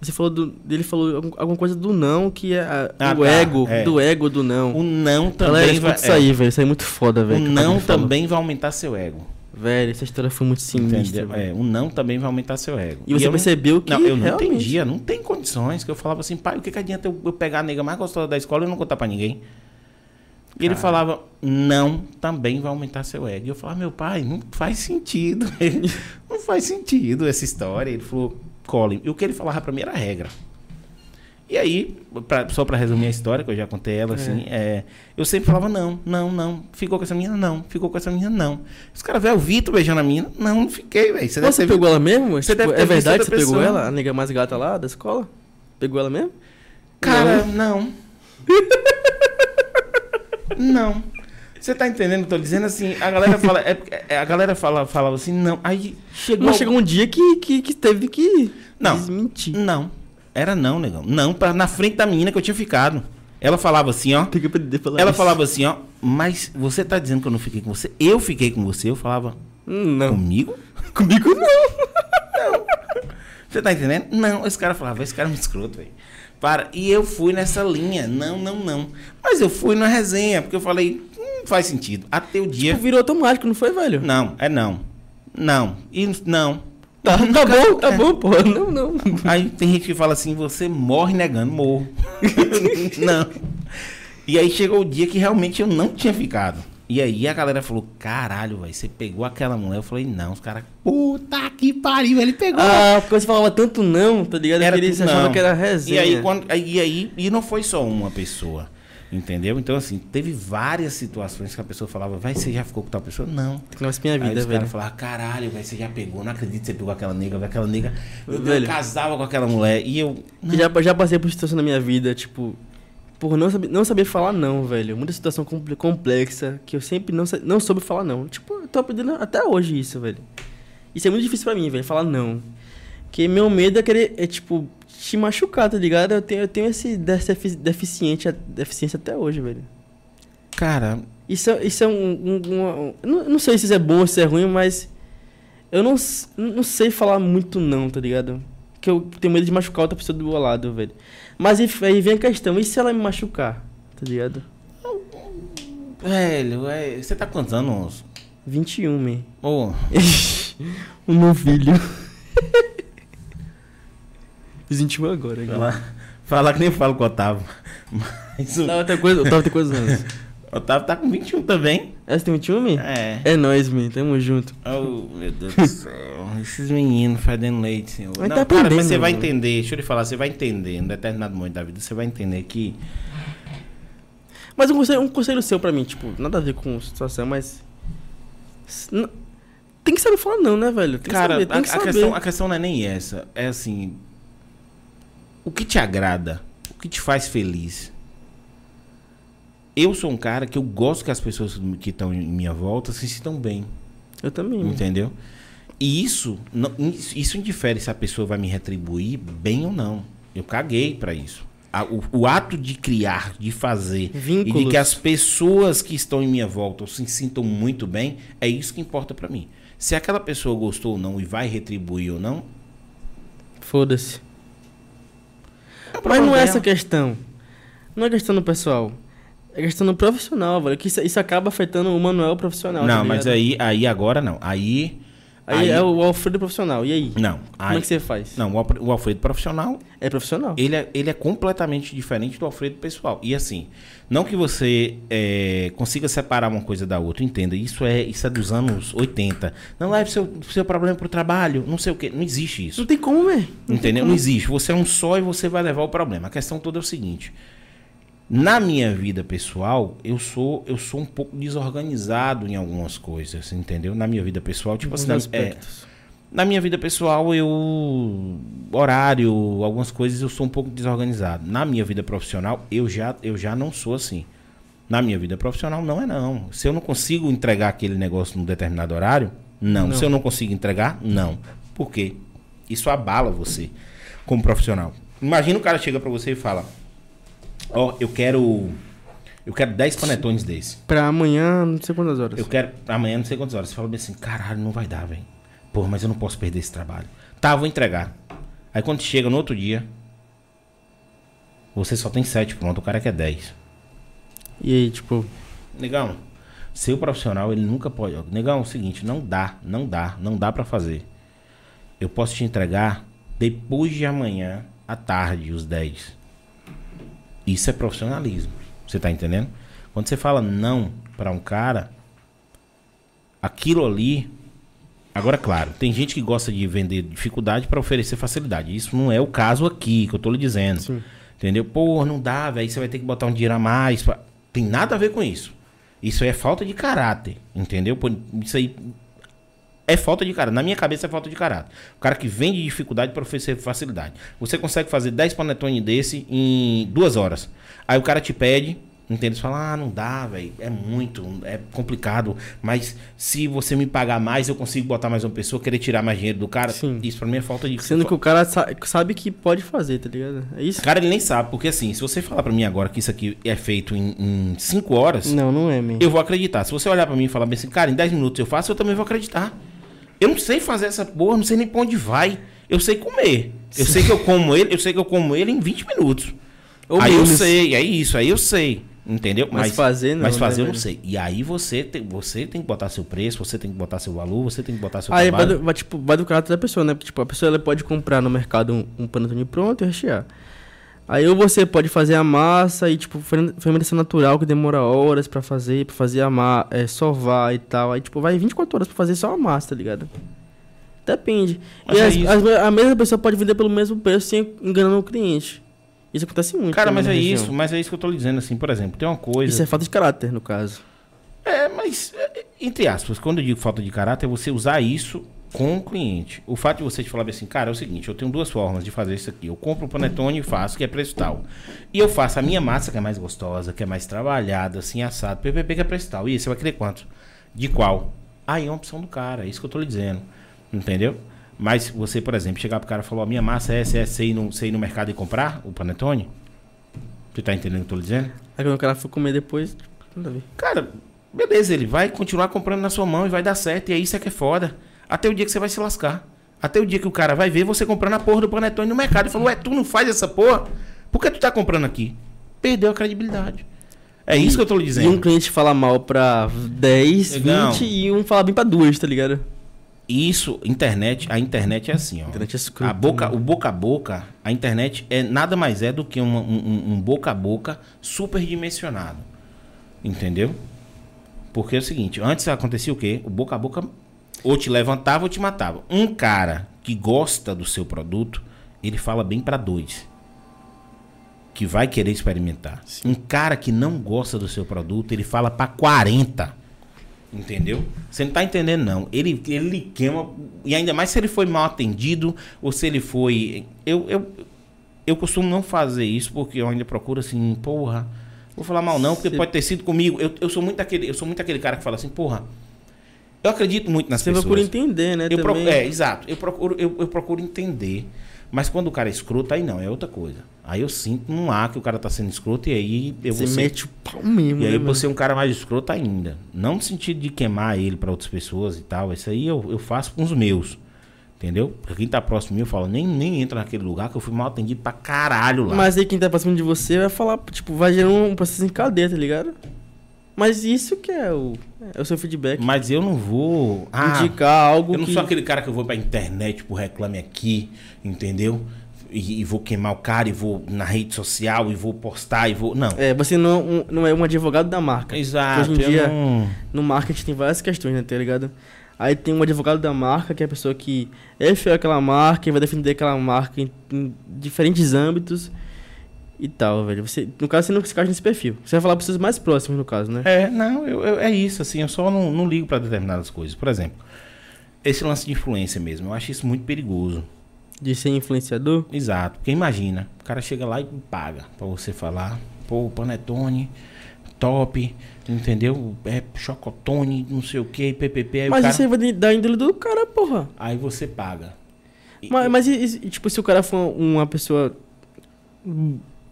Você falou do. Ele falou algum- alguma coisa do não, que é a- Ah, do tá, ego, é. do ego do não. O não Galera, também escuta vai. isso aí, velho. Isso aí é muito foda, é, velho. o não também vai aumentar seu ego. Velho, essa história foi muito sinistra. É, o não também vai aumentar seu ego. E você eu não- percebeu que. Não, eu não realmente- entendia, não tem condições. Que eu falava assim, pai, o que, que adianta eu, eu pegar a nega mais gostosa da escola e não contar pra ninguém? E ele falava, não, também vai aumentar seu ego. E eu falava, meu pai, não faz sentido. não faz sentido essa história. Ele falou, Colin. E o que ele falava pra mim era regra. E aí, pra- só pra resumir a história, que eu já contei ela, assim, é, eu sempre falava, não, não, não. Ficou com essa menina? Não. Ficou com essa menina? Não. Os caras, velho, o Vitor beijando a menina? Não, não fiquei, velho. Você Você pegou ela mesmo? Você Tipo, é verdade você pegou pessoa. ela? A nega mais gata lá da escola? Pegou ela mesmo? Cara, não. não. Você tá entendendo? Eu tô dizendo assim, a galera fala, é, é, a galera fala, falava assim, não, aí chegou... Mas chegou um dia que, que, que teve que Não. desmentir. Não, era não, negão. Não, pra, na frente da menina que eu tinha ficado. Ela falava assim, ó, Tem que aprender a falar ela isso. falava assim, ó, mas você tá dizendo que eu não fiquei com você? Eu fiquei com você, eu falava, Não. comigo? Comigo não. Você tá entendendo? Não, esse cara falava, esse cara é um escroto, velho. Para. E eu fui nessa linha. Não, não, não. Mas eu fui na resenha, porque eu falei, não faz sentido. Até o dia. Tipo, virou automático, não foi, velho? Não, é não. Não. E não. Tá, tá bom, tá bom, pô. Não, não. Aí tem gente que fala assim, você morre negando, morro. não. E aí chegou o dia que realmente eu não tinha ficado. E aí a galera falou, caralho, velho, você pegou aquela mulher. Eu falei, não, os caras, puta que pariu, ele pegou. Ah, porque você falava tanto não, tá ligado? Era que achavam não. que era resenha. E aí, quando, aí- e aí, e não foi só uma pessoa. Entendeu? Então, assim, teve várias situações que a pessoa falava, vai, você já ficou com tal pessoa? Não. Nossa, minha Aí vida, os velho. caras falavam, caralho, velho, você já pegou, não acredito que você pegou aquela nega, aquela nega. Eu, Velho. eu casava com aquela mulher. E eu. não. Já, já passei por situação na minha vida, tipo, por não saber, não saber falar não, velho. Muita situação comple- complexa que eu sempre não, não soube falar não. Tipo, eu tô aprendendo até hoje isso, velho. Isso é muito difícil pra mim, velho, falar não. Porque meu medo é querer, é tipo, te machucar, tá ligado? Eu tenho, eu tenho esse defi- deficiente, deficiência até hoje, velho. Cara, Isso, é- isso é um. um, uma- um- não, não sei se isso é bom ou se é ruim, mas. Eu não, não sei falar muito não, tá ligado? Que eu tenho medo de machucar outra pessoa do meu lado, velho. Mas aí vem a questão, e se ela me machucar? Tá ligado? velho, é, você tá com quantos anos? 21, man. Ô, o meu filho. Fiz 21 agora, falar, falar que nem falo com o Otávio. Mas o Otávio tem coisa, Otávio tem quantos anos? Otávio tá com 21 também. É, você tem 21, man? É. É nóis, man. Tamo junto. Oh, meu Deus do céu. Esses meninos fedendo leite, senhor. Mas não, tá cara, mas você vai mano. entender. Deixa eu lhe falar, você vai entender. Em determinado momento da vida, você vai entender que. Mas um conselho, um conselho seu pra mim, tipo, nada a ver com situação, mas. Tem que saber falar não, né, velho? Tem que cara, saber, tem a, que a saber. questão, a questão não é nem essa. É assim. O que te agrada? O que te faz feliz? Eu sou um cara que eu gosto que as pessoas que estão em minha volta se sintam bem. Eu também. Entendeu? E isso, não, isso indifere se a pessoa vai me retribuir bem ou não. Eu caguei pra isso. O, o ato de criar, de fazer, e de Vínculos. que as pessoas que estão em minha volta se sintam muito bem, é isso que importa pra mim. Se aquela pessoa gostou ou não e vai retribuir ou não, Foda-se. é Mas não problema é essa dela. questão. Não é questão no pessoal. É questão no profissional, velho. Que isso, isso acaba afetando o Manuel profissional. Não, tá mas aí, aí agora não. Aí. Aí, é o Alfredo profissional. E aí? Não. Como aí- é que você faz? Não, o Alfre- o Alfredo profissional É profissional. ele é, ele é completamente diferente do Alfredo pessoal. E assim, não que você é, consiga separar uma coisa da outra, entenda, isso é, isso é dos anos 80. Não leve seu, seu problema pro trabalho, não sei o que, não existe isso. Não tem como, velho. Entendeu? Não existe. Você é um só e você vai levar o problema. A questão toda é o seguinte. Na minha vida pessoal, eu sou eu sou um pouco desorganizado em algumas coisas, entendeu? Na minha vida pessoal, tipo assim, é, na minha vida pessoal, eu. Horário, algumas coisas eu sou um pouco desorganizado. Na minha vida profissional, eu já, eu já não sou assim. Na minha vida profissional, não é não. Se eu não consigo entregar aquele negócio num determinado horário, não. Não. Se eu não consigo entregar, não. Por quê? Isso abala você como profissional. Imagina o cara chega pra você e fala: Ó, eu quero. Eu quero 10 panetones desse. Pra amanhã, não sei quantas horas. Eu quero amanhã não sei quantas horas. Você fala bem assim, caralho, não vai dar, velho. Porra, mas eu não posso perder esse trabalho. Tá, vou entregar. Aí quando chega no outro dia, você só tem sete pronto, o cara quer 10. E aí, tipo, Negão, seu profissional, ele nunca pode. Negão, é o seguinte, não dá, não dá, não dá pra fazer. Eu posso te entregar depois de amanhã, à tarde, os 10. Isso é profissionalismo. Você tá entendendo? Quando você fala não pra um cara, aquilo ali. Agora, claro, tem gente que gosta de vender dificuldade pra oferecer facilidade. Isso não é o caso aqui que eu tô lhe dizendo. Sim. Entendeu? Pô, não dá, velho. Você vai ter que botar um dinheiro a mais. pra- Tem nada a ver com isso. Isso aí é falta de caráter. Entendeu? Isso aí é falta de caráter. Na minha cabeça é falta de caráter. O cara que vende dificuldade para oferecer facilidade. Você consegue fazer 10 panetones desse em duas horas. Aí o cara te pede Entende? Eles falam, ah, não dá, velho. É muito, é complicado. Mas se você me pagar mais, eu consigo botar mais uma pessoa, querer tirar mais dinheiro do cara. Sim. Isso pra mim é falta de. Sendo que o cara sa- sabe que pode fazer, tá ligado? É isso? Cara, ele nem sabe, porque assim, se você falar pra mim agora que isso aqui é feito em, em cinco horas, Não, não é, man. eu vou acreditar. Se você olhar pra mim e falar bem assim, cara, em 10 minutos eu faço, eu também vou acreditar. Eu não sei fazer essa porra, não sei nem pra onde vai. Eu sei comer. Eu sei que eu como ele, eu sei que eu como ele em 20 minutos. Ou aí menos. eu sei, é isso, aí eu sei. Entendeu? Mas fazer não, Mas né, fazer eu não sei. E aí você tem, você tem que botar seu preço, você tem que botar seu valor, você tem que botar seu Aí vai trabalho. do, vai, tipo, vai do caráter da pessoa, né? Porque, tipo, a pessoa ela pode comprar no mercado um, um panetone pronto e rechear. Aí ou você pode fazer a massa e, tipo, fer- fermentação natural que demora horas pra fazer, pra fazer a massa, é, sovar e tal. Aí, tipo, vai 24 horas pra fazer só a massa, tá ligado? Depende. Mas e é as- as- a mesma pessoa pode vender pelo mesmo preço sem enganando o cliente. Isso acontece muito. Cara, mas é região. isso, mas é isso que eu tô lhe dizendo, assim, por exemplo, tem uma coisa. Isso é falta de caráter, no caso. É, mas, é, entre aspas, quando eu digo falta de caráter, é você usar isso com o cliente. O fato de você te falar assim, cara, é o seguinte, eu tenho duas formas de fazer isso aqui. Eu compro o panetone e faço, que é preço tal. E eu faço a minha massa, que é mais gostosa, que é mais trabalhada, assim, assado. PPP, que é preço tal. E aí, você vai querer quanto? De qual? Aí é uma opção do cara, é isso que eu tô lhe dizendo. Entendeu? Mas você, por exemplo, chegar pro cara e falar, a minha massa é essa, é você ir no, você ir no mercado e comprar o panetone? Você tá entendendo o que eu tô lhe dizendo? Aí quando o cara for comer depois, nada a ver. Cara, beleza, ele vai continuar comprando na sua mão e vai dar certo. E é isso é que é foda. Até o dia que você vai se lascar. Até o dia que o cara vai ver você comprando a porra do panetone no mercado e falou, ué, tu não faz essa porra? Por que tu tá comprando aqui? Perdeu a credibilidade. É isso que eu tô lhe E dizendo. um cliente fala mal pra 10, Negão. 20 e um fala bem pra duas, tá ligado? Isso, internet, a internet é assim, ó. internet é escroto, a boca, né? o boca a boca, a internet é nada mais é do que uma- um, um- um boca a boca superdimensionado. Entendeu? Porque é o seguinte, antes acontecia o quê? O boca a boca ou te levantava ou te matava. Um cara que gosta do seu produto, ele fala bem pra dois. Que vai querer experimentar. Um cara que não gosta do seu produto, ele fala pra 40. Entendeu? Você não tá entendendo, não. Ele, ele queima. E ainda mais se ele foi mal atendido ou se ele foi. Eu, eu, eu costumo não fazer isso porque eu ainda procuro assim, porra. Vou falar mal não, porque Você- pode ter sido comigo. Eu, eu sou muito aquele, eu sou muito aquele cara que fala assim, porra. Eu acredito muito nas Você pessoas. procura entender, né? Eu pro- também. é, exato. Eu procuro, eu, eu procuro entender. Mas quando o cara é escroto, aí não, é outra coisa. Aí eu sinto num ar que o cara tá sendo escroto e aí eu Você vou ser- mete o pau mesmo, e aí né, mano? ser um cara mais escroto ainda. Não no sentido de queimar ele para outras pessoas e tal. Isso aí eu, eu faço com os meus. Entendeu? Pra quem tá próximo de mim, eu falo, nem, nem entra naquele lugar que eu fui mal atendido pra caralho lá. Mas aí quem tá próximo de você vai falar, tipo, vai gerar um processo em cadeia, tá ligado? Mas isso que é o, é o seu feedback. Mas eu não vou. Ah, Indicar algo eu não que... sou aquele cara que eu vou pra internet pro reclame aqui, entendeu? E, e vou queimar o cara e vou na rede social e vou postar e vou. Não. É, você não, um- não é um advogado da marca. Exato. Hoje em dia- não- No marketing tem várias questões, né, tá ligado? Aí tem um advogado da marca, que é a pessoa que é fiel àquela marca e vai defender aquela marca em, em diferentes âmbitos e tal, velho. Você, no caso, você não se encaixa nesse perfil. Você vai falar para pessoas mais próximas, no caso, né? É, não, eu- eu- é isso, assim, eu só não, não ligo pra determinadas coisas. Por exemplo, esse lance de influência mesmo, eu acho isso muito perigoso. De ser influenciador. Exato, porque imagina, o cara chega lá e paga pra você falar, pô, panetone, top, entendeu? É chocotone, não sei o que, PPP, Mas cara... isso aí vai de- da índole do cara, porra. Aí você paga. E- Mas, mas e- tipo, se o cara for uma pessoa,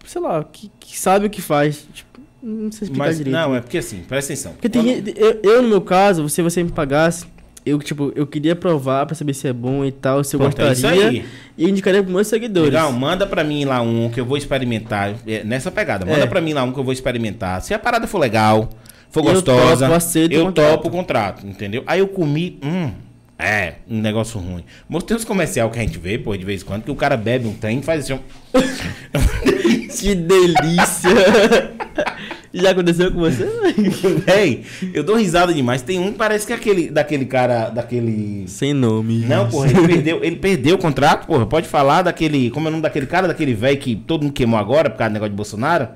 sei lá, que, que sabe o que faz, tipo, não sei explicar mas direito. não, né? é porque assim, presta atenção. Porque tem, Quando- gente- eu, eu, no meu caso, se você me pagasse, eu, tipo, eu queria provar pra saber se é bom e tal, se eu Pronto, é isso gostaria. aí. E eu indicaria pros meus seguidores. Legal, manda pra mim lá um que eu vou experimentar. é, nessa pegada, manda É. pra mim lá um que eu vou experimentar. Se a parada for legal, for Eu gostosa, topo, eu topo o contrato, entendeu? Aí eu comi, hum, é, um negócio ruim. Mostrei uns comercial que a gente vê, pô, de vez em quando, que o cara bebe um trem e faz assim. Que delícia! Já aconteceu com você? Véi, eu dou risada demais. Tem um que parece que é aquele, daquele cara, daquele... Sem nome. Não, porra, ele perdeu, ele perdeu o contrato, porra. Pode falar daquele. Como é o nome daquele cara, daquele velho que todo mundo queimou agora por causa do negócio de Bolsonaro?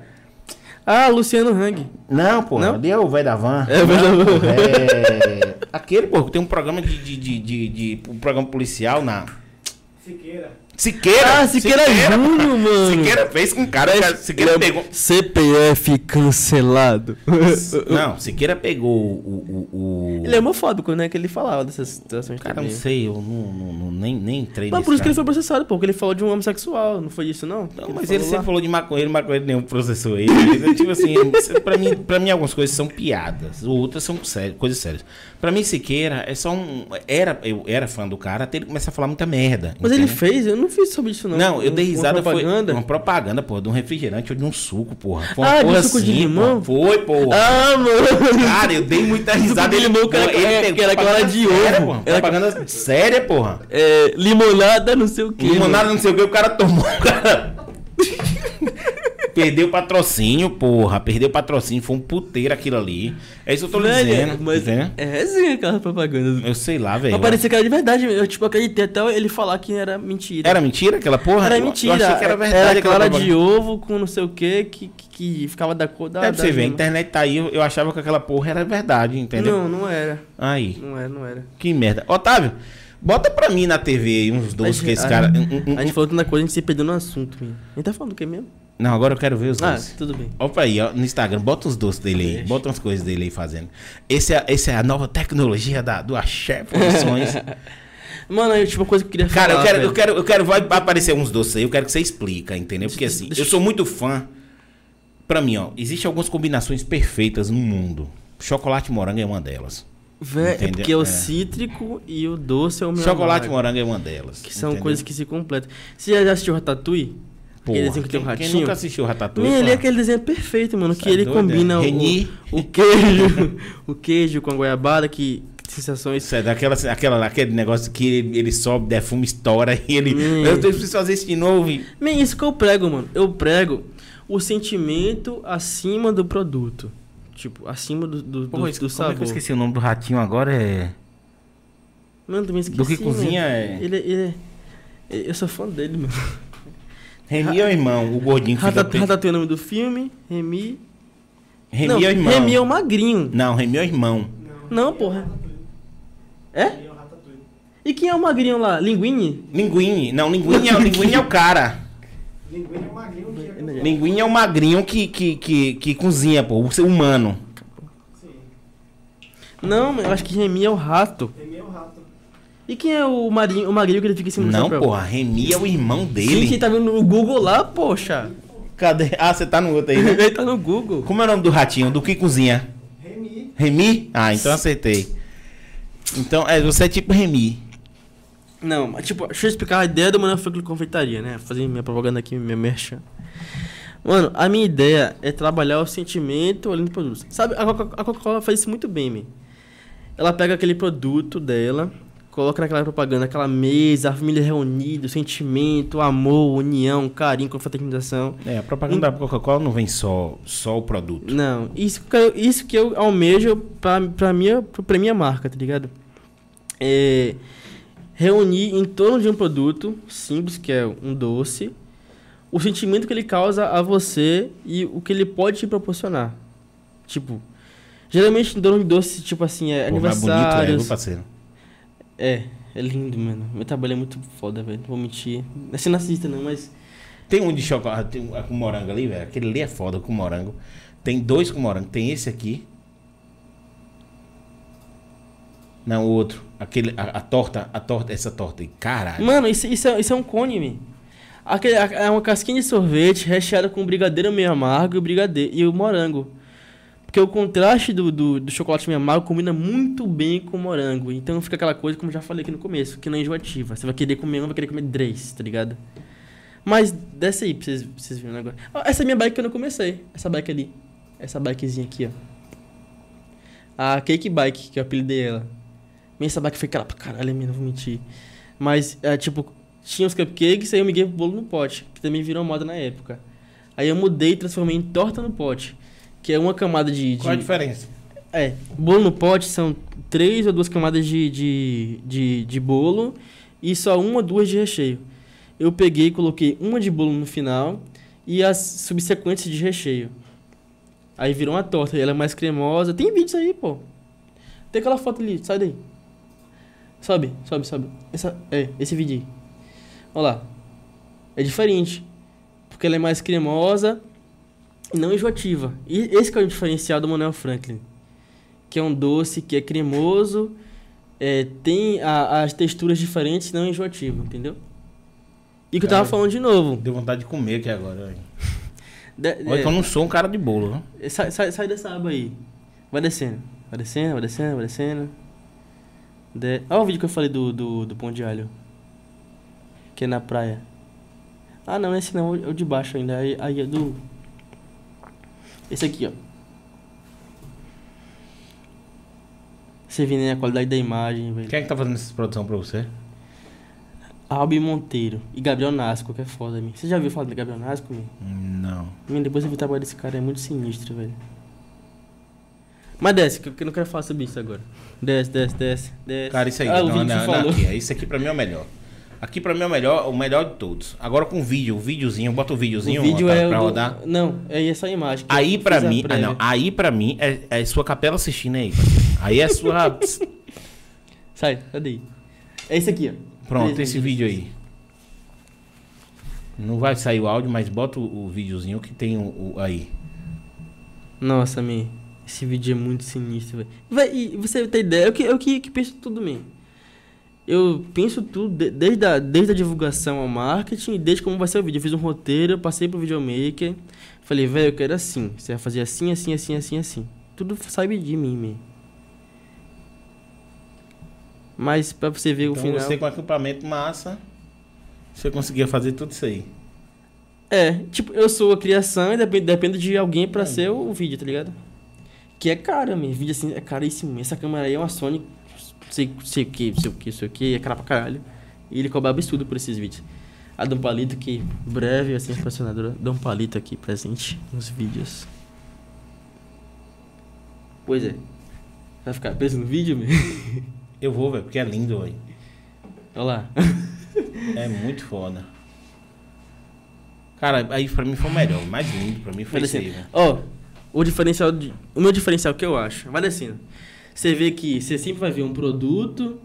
Ah, Luciano Hang. Não, porra, Não? ali é o velho da van. É o velho da van. é... Aquele, porra, que tem um programa de, de, de, de- de- um programa policial na. Siqueira. Siqueira. Ah, Siqueira Júnior, mano. Siqueira fez com o cara. cara Siqueira pegou. CPF cancelado. Não, Siqueira pegou o. o, o... Ele é homofóbico, né? Que ele falava dessas situações Cara, não também. sei, eu não, não, não- nem, nem entrei Mas por isso que ele cara. foi processado, pô. Porque ele falou de um homossexual. Não foi isso, não? Não, mas ele falou sempre falou de maconheiro, maconheiro nenhum processou ele. Ele, tipo assim, pra, mim, pra mim algumas coisas são piadas, outras são sérias, coisas sérias. Pra mim, Siqueira é só um. Era, eu era fã do cara até ele começar a falar muita merda. Mas ele entendeu? fez? Eu não fiz sobre isso, não. Não, eu dei Uma risada, propaganda. foi uma propaganda, porra, de um refrigerante ou de um suco, porra. Foi uma Ah, de porra suco de assim, limão? porra. Foi, porra. Ah, mano. Cara, eu dei muita risada. de limão era- porra, é, que era aquela de séria, ovo. porra. Era- Propaganda séria, porra. É, limonada, não sei o que. Limonada, não sei o que, o cara tomou, cara. Perdeu o patrocínio, porra. Perdeu o patrocínio. Foi um puteiro aquilo ali. É isso que eu tô Velho, dizendo. mas entendeu? é resenha aquela propaganda. Eu sei lá, velho. Mas parecia que era de verdade. Eu, tipo, acreditei até ele falar que era mentira. Era mentira aquela porra? Era mentira. Eu achei que era verdade. Era aquela clara de ovo com não sei o que, que, que, que ficava da cor da. É pra você ver, a internet tá aí. Eu, eu achava que aquela porra era verdade, entendeu? Não, não era. Aí. Não era, não era. Que merda. Otávio, bota pra mim na TV aí uns doces A que esse cara. a- um- um- A gente falou tanta coisa, a gente se perdeu no assunto. menino. A gente tá falando do que mesmo? Não, agora eu quero ver os Ah, doces. tudo bem. Opa aí, ó, no Instagram, bota os doces dele aí, Deixa. bota umas coisas dele aí fazendo. Esse é, esse é a nova tecnologia da, do Axé Produções. Mano, aí, tipo, uma coisa que eu queria Cara, falar. eu quero, eu quero, eu quero, vai aparecer uns doces aí, eu quero que você explica, entendeu? Porque assim, eu sou muito fã. Pra mim, ó, existem algumas combinações perfeitas no mundo. Chocolate e morango é uma delas. Véi, é porque o É. cítrico e o doce é o meu Chocolate e morango é uma delas. Que são entendeu? coisas que se completam. Você já assistiu Ratatouille? Porra, aquele desenho que tem um quem- Quem ratinho? nunca assistiu Ratatouille? Meu, ele é aquele desenho perfeito, mano. Que é ele doido, combina é? o, o queijo, o queijo com a goiabada, que, que sensações. Isso é daquela, aquela, aquele negócio que ele, ele sobe, defuma, estoura e ele. Hum. Eu preciso fazer isso de novo. e- Man, isso que eu prego, mano. Eu prego o sentimento acima do produto. Tipo, acima do, do, Pô, do, isso- do como é que sabor. eu esqueci o nome do ratinho agora? É. Mano, também esqueci. Do que mano. cozinha é- Ele, ele, ele- Eu sou fã dele, mano. Remy é o irmão, o gordinho que fica. Ratat- Ratatouille é o nome do filme. Remy. Remy não, é o irmão. Remy é o magrinho. Não, Remy é o irmão. Não, porra. É? É. E quem é o magrinho lá? Linguine? Linguine. Não, Linguine é, Linguine é o cara. Linguine é o magrinho que é Linguine é o magrinho que, que, que, que cozinha, pô. O ser humano. Sim. Não, eu acho que Remy é o rato. Remy é o rato. E quem é o magrinho, o magrinho que ele fica em cima do Não, porra. Remy é o irmão dele. quem tá vendo no Google lá, poxa. Cadê? Ah, você tá no outro aí, né? Ele tá no Google. Como é o nome do ratinho? Do que cozinha? Remy. Remy? Ah, então acertei. Então, é, você é tipo Remy. Não, mas tipo, deixa eu explicar a ideia do Mano Franklin Confeitaria, né? Fazer minha propaganda aqui, minha merchan. Mano, a minha ideia é trabalhar o sentimento além do produto. Sabe, a Coca- a Coca-Cola faz isso muito bem, man. Ela pega aquele produto dela, coloca naquela propaganda, aquela mesa, a família reunida, sentimento, amor, união, carinho, confraternização. É, a propaganda da Coca-Cola não vem só, só o produto. Não, isso que eu, isso que eu almejo pra, pra, minha, pra minha marca, tá ligado? É reunir em torno de um produto simples, que é um doce, o sentimento que ele causa a você e o que ele pode te proporcionar. Tipo, geralmente em torno de doce, tipo assim, é Pô, bonito é, aniversários. viu, parceiro? É, é lindo, mano. Meu trabalho é muito foda, velho. Não vou mentir. Não é ser narcisista, não, mas. Tem um de chocolate, tem um com morango ali, velho. Aquele ali é foda com morango. Tem dois com morango. Tem esse aqui. Não, o outro. Aquele, a, a torta, a torta, essa torta aí. Caralho. Mano, isso, isso, é, isso é um cone, man. Aquele, é uma casquinha de sorvete recheada com brigadeiro meio amargo e o brigadeiro e o morango. Porque o contraste do, do, do chocolate meio amargo combina muito bem com o morango. Então fica aquela coisa, como eu já falei aqui no começo, que não é enjoativa. Você vai querer comer um, vai querer comer três, tá ligado? Mas desce aí pra vocês, vocês verem agora. Ó, essa é minha bike que eu não comecei. Essa bike ali. Essa bikezinha aqui, ó. A Cake Bike, que eu apelidei ela. Minha essa bike foi cara pra caralho, minha, não vou mentir. Mas, é, tipo, tinha os cupcakes, aí eu miguei pro bolo no pote, que também virou moda na época. Aí eu mudei e transformei em torta no pote, que é uma camada de... de Qual a diferença? é, bolo no pote são três ou duas camadas de, de, de, de bolo e só uma ou duas de recheio. Eu peguei e coloquei uma de bolo no final e as subsequentes de recheio. Aí virou uma torta, e ela é mais cremosa. Tem vídeos aí, pô. Tem aquela foto ali, sai daí. Sobe, sobe, sobe. Essa, é, esse vídeo aí. Olha lá. É diferente. Porque ela é mais cremosa e não enjoativa. E esse que é o diferencial do Manuel Franklin. Que é um doce que é cremoso, é, tem a- as texturas diferentes e não é enjoativo, entendeu? E que eu tava falando de novo. Deu vontade de comer aqui agora. De- Olha é, que eu não sou um cara de bolo, viu? É, Sai, sai, sai dessa aba aí. Vai descendo. Vai descendo, vai descendo, vai descendo. De... Olha o vídeo que eu falei do, do, do pão de alho. Que é na praia. Ah, não, esse não. É o de baixo ainda. Aí, aí é do... Esse aqui, ó. Você vê né, a qualidade da imagem, velho. Quem é que tá fazendo essa produção pra você? Albi Monteiro e Gabriel Nasco, que é foda, mim. Você já viu falar de Gabriel Nasco, mim? Não. Mim, depois eu vi o trabalho desse cara, é muito sinistro, velho. Mas desce, que eu não quero falar sobre isso agora. Desce, desce, desce, desce. Cara, isso aí. Ah, não, não, não, falou. aqui, é, isso aqui pra mim é o melhor. Aqui pra mim é o melhor, o melhor de todos. Agora com vídeo, o videozinho, bota o videozinho o vídeo pra, é o pra do- rodar. Não, é essa imagem. Aí pra mim, ah, não, aí pra mim é, é sua capela assistindo aí. Aí é sua. Sai, cadê? É esse aqui, ó. Pronto, Três esse vídeo aí. Não vai sair o áudio, mas bota o, o videozinho que tem o, o- aí. Nossa, man. Esse vídeo é muito sinistro, velho. E você tem ideia? Eu que, eu que, que penso tudo, man. Eu penso tudo, de- desde a, desde a divulgação ao marketing, desde como vai ser o vídeo. Eu fiz um roteiro, passei pro videomaker. Falei, velho, eu quero assim. Você vai fazer assim, assim, assim, assim, assim. Tudo sabe de mim, man. Mas pra você ver o Então final. você com equipamento massa, você conseguia fazer tudo isso aí. É, tipo, eu sou a criação e depende, depende de alguém pra É. ser o, o vídeo, tá ligado? Que é caro, meu. Vídeo assim é caríssimo. Essa câmera aí é uma Sony, sei, sei o que, sei o que, sei o que, é cara pra caralho. E ele cobra absurdo por esses vídeos. A Dom Palito, que breve, assim, patrocinadora. Dom Palito aqui presente nos vídeos. Pois é. Vai ficar preso no vídeo, meu? Eu vou, velho, porque é lindo, velho. Olha lá. É muito foda. Cara, aí pra mim foi o melhor. O mais lindo pra mim foi velho. Ó, o diferencial. De, o meu diferencial que eu acho. Vai descendo. Você vê que você sempre vai ver um produto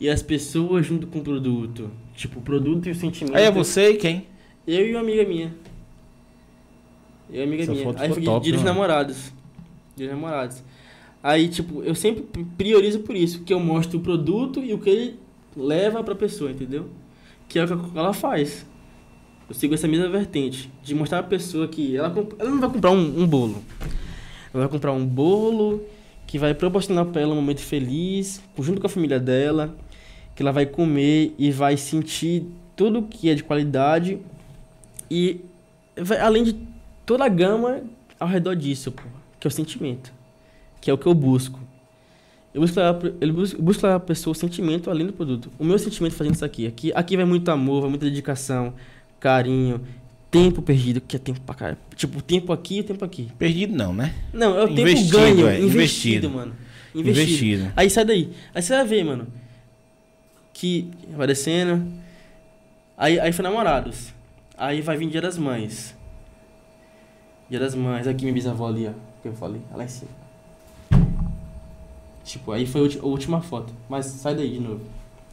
e as pessoas junto com o produto. Tipo, o produto e o sentimento. Aí é você e quem? Eu e uma amiga minha. Eu e amiga Essa minha. foto Aí foi top, dia dos né? namorados. Dia dos namorados. Aí, tipo, eu sempre priorizo por isso, que eu mostro o produto e o que ele leva pra pessoa, entendeu? Que é o que a Coca-Cola faz. Eu sigo essa mesma vertente, de mostrar a pessoa que ela, ela não vai comprar um, um bolo. Ela vai comprar um bolo que vai proporcionar pra ela um momento feliz, junto com a família dela, que ela vai comer e vai sentir tudo que é de qualidade e vai, além de toda a gama ao redor disso, pô, que é o sentimento, que é o que eu busco. Eu busco eu a pessoa o sentimento além do produto. O meu sentimento fazendo isso aqui, aqui, aqui vai muito amor, vai muita dedicação, carinho, tempo perdido, que é tempo pra caralho. Tipo, o tempo aqui e o tempo aqui. Perdido não, né? Não, é o tempo Investido, ganho, é, investido, investido. mano. Investido. Investido. Aí sai daí. Aí você vai ver, mano. Que vai descendo. Aí, aí foi namorados. Aí vai vir Dia das Mães. Dia das Mães. Aqui minha bisavó ali, ó. Que eu falei. Lá em cima. Tipo, aí foi a última foto. Mas sai daí de novo.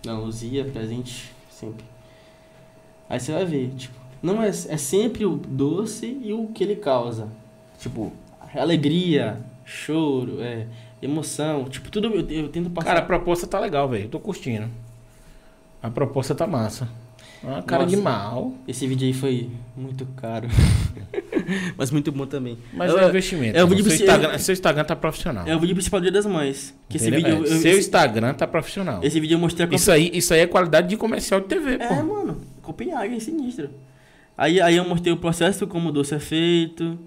Não, Luzia, presente, sempre. Aí você vai ver, tipo. Não é, é sempre o doce e o que ele causa. Tipo, alegria, choro, é, emoção. Tipo, tudo eu, eu tento passar. Cara, a proposta tá legal, velho. Eu tô curtindo. A proposta tá massa. Uma cara Nossa. de mal. Esse vídeo aí foi muito caro. Mas muito bom também. Mas É- é, investimento. é o seu, vídeo princi- Instagram, seu Instagram tá profissional. É o vídeo principal do Dia das Mães. Que esse vídeo. É, eu- seu esse, Instagram tá profissional. esse vídeo eu mostrei a Isso aí, isso aí é qualidade de comercial de TV, É, pô. mano. Copenhagen, sinistro. Aí, aí eu mostrei o processo, como o doce é feito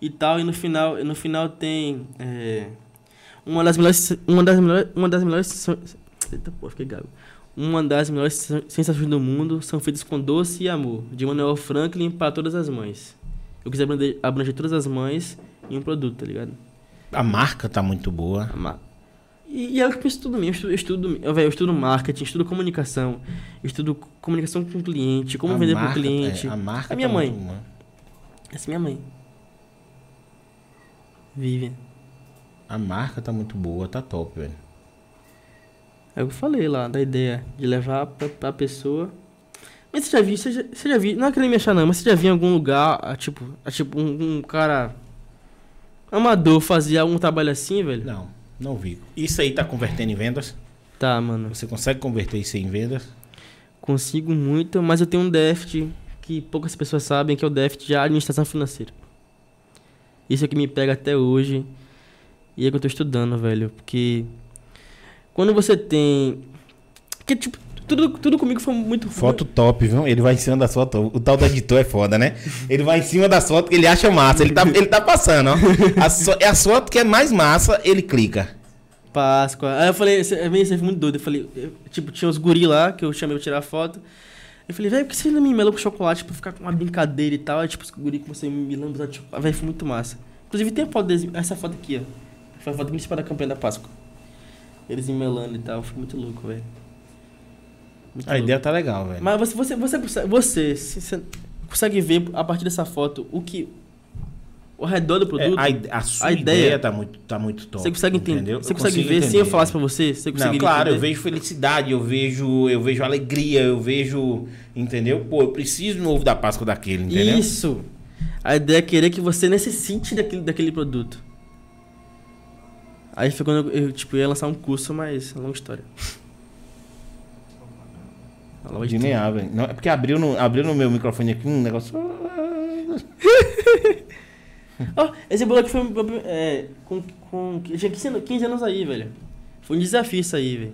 e tal. E no final, no final tem. é, uma das melhores. Uma das melhores. Uma das melhores. Eita, pô, fiquei gago. Uma das melhores sen- sensações do mundo são feitas com doce e amor. De Manuel Franklin para todas as mães. Eu quis abranger, abranger todas as mães em um produto, tá ligado? A marca tá muito boa. Ma- E, e é o que eu estudo mesmo. Eu estudo, eu estudo, eu, velho, eu estudo marketing, estudo comunicação, estudo comunicação com o cliente, como a vender marca, pro cliente. é, a marca A minha tá mãe. muito. Essa é minha mãe. Vivian. A marca tá muito boa, tá top, velho. É o que eu falei lá, da ideia de levar pra, pra pessoa. Mas você já viu, você já, você já viu, não é querendo me achar não, mas você já viu em algum lugar, ah, tipo, ah, tipo um, um cara amador fazer algum trabalho assim, velho? Não, não vi. Isso aí tá convertendo em vendas? Tá, mano. Você consegue converter isso em vendas? Consigo muito, mas eu tenho um déficit que poucas pessoas sabem, que é o déficit de administração financeira. Isso é o que me pega até hoje. E é que eu tô estudando, velho. Porque quando você tem. Porque, tipo, tudo, tudo comigo foi muito. Foto top, viu? Ele vai em cima da foto. O tal do editor é foda, né? Ele vai em cima das fotos que ele acha massa. Ele tá, ele tá passando, ó. A so, é as fotos que é mais massa, ele clica. Páscoa. Aí eu falei, esse- é meio isso, é muito doido. Eu falei, eu- tipo, tinha uns guri lá que eu chamei pra tirar foto. Eu falei, velho, por que você não me melou com chocolate pra ficar com uma brincadeira e tal? Aí, tipo, os guri que você me lembra de chocolate. Velho, foi muito massa. Inclusive, tem a foto deles, essa foto aqui, ó. Foi a foto principal da campanha da Páscoa. Eles me melando e tal. Foi muito louco, velho. Muito A louco. ideia tá legal, velho. Mas você, você, você, consegue- você, se- você consegue ver a partir dessa foto o que. O redor do É, produto. a, ide- a sua a ideia, ideia- tá, muito, tá muito top. você consegue entender? entendeu? Você Eu consegue ver se entender. eu falasse pra você? Você Não, conseguiria claro, eu entender? vejo felicidade, eu vejo, eu vejo alegria, eu vejo, entendeu? Pô, eu preciso no ovo da Páscoa daquele, entendeu? Isso. A ideia é querer que você necessite daquele, daquele produto. Aí foi quando eu, eu, tipo, ia lançar um curso, mas é uma longa história. A loja De velho. Não, é porque abriu no, abriu no meu microfone aqui um negócio. Ó, esse bolo aqui foi é, com, com. Eu tinha 15 anos, 15 anos aí, velho. Foi um desafio isso aí, velho.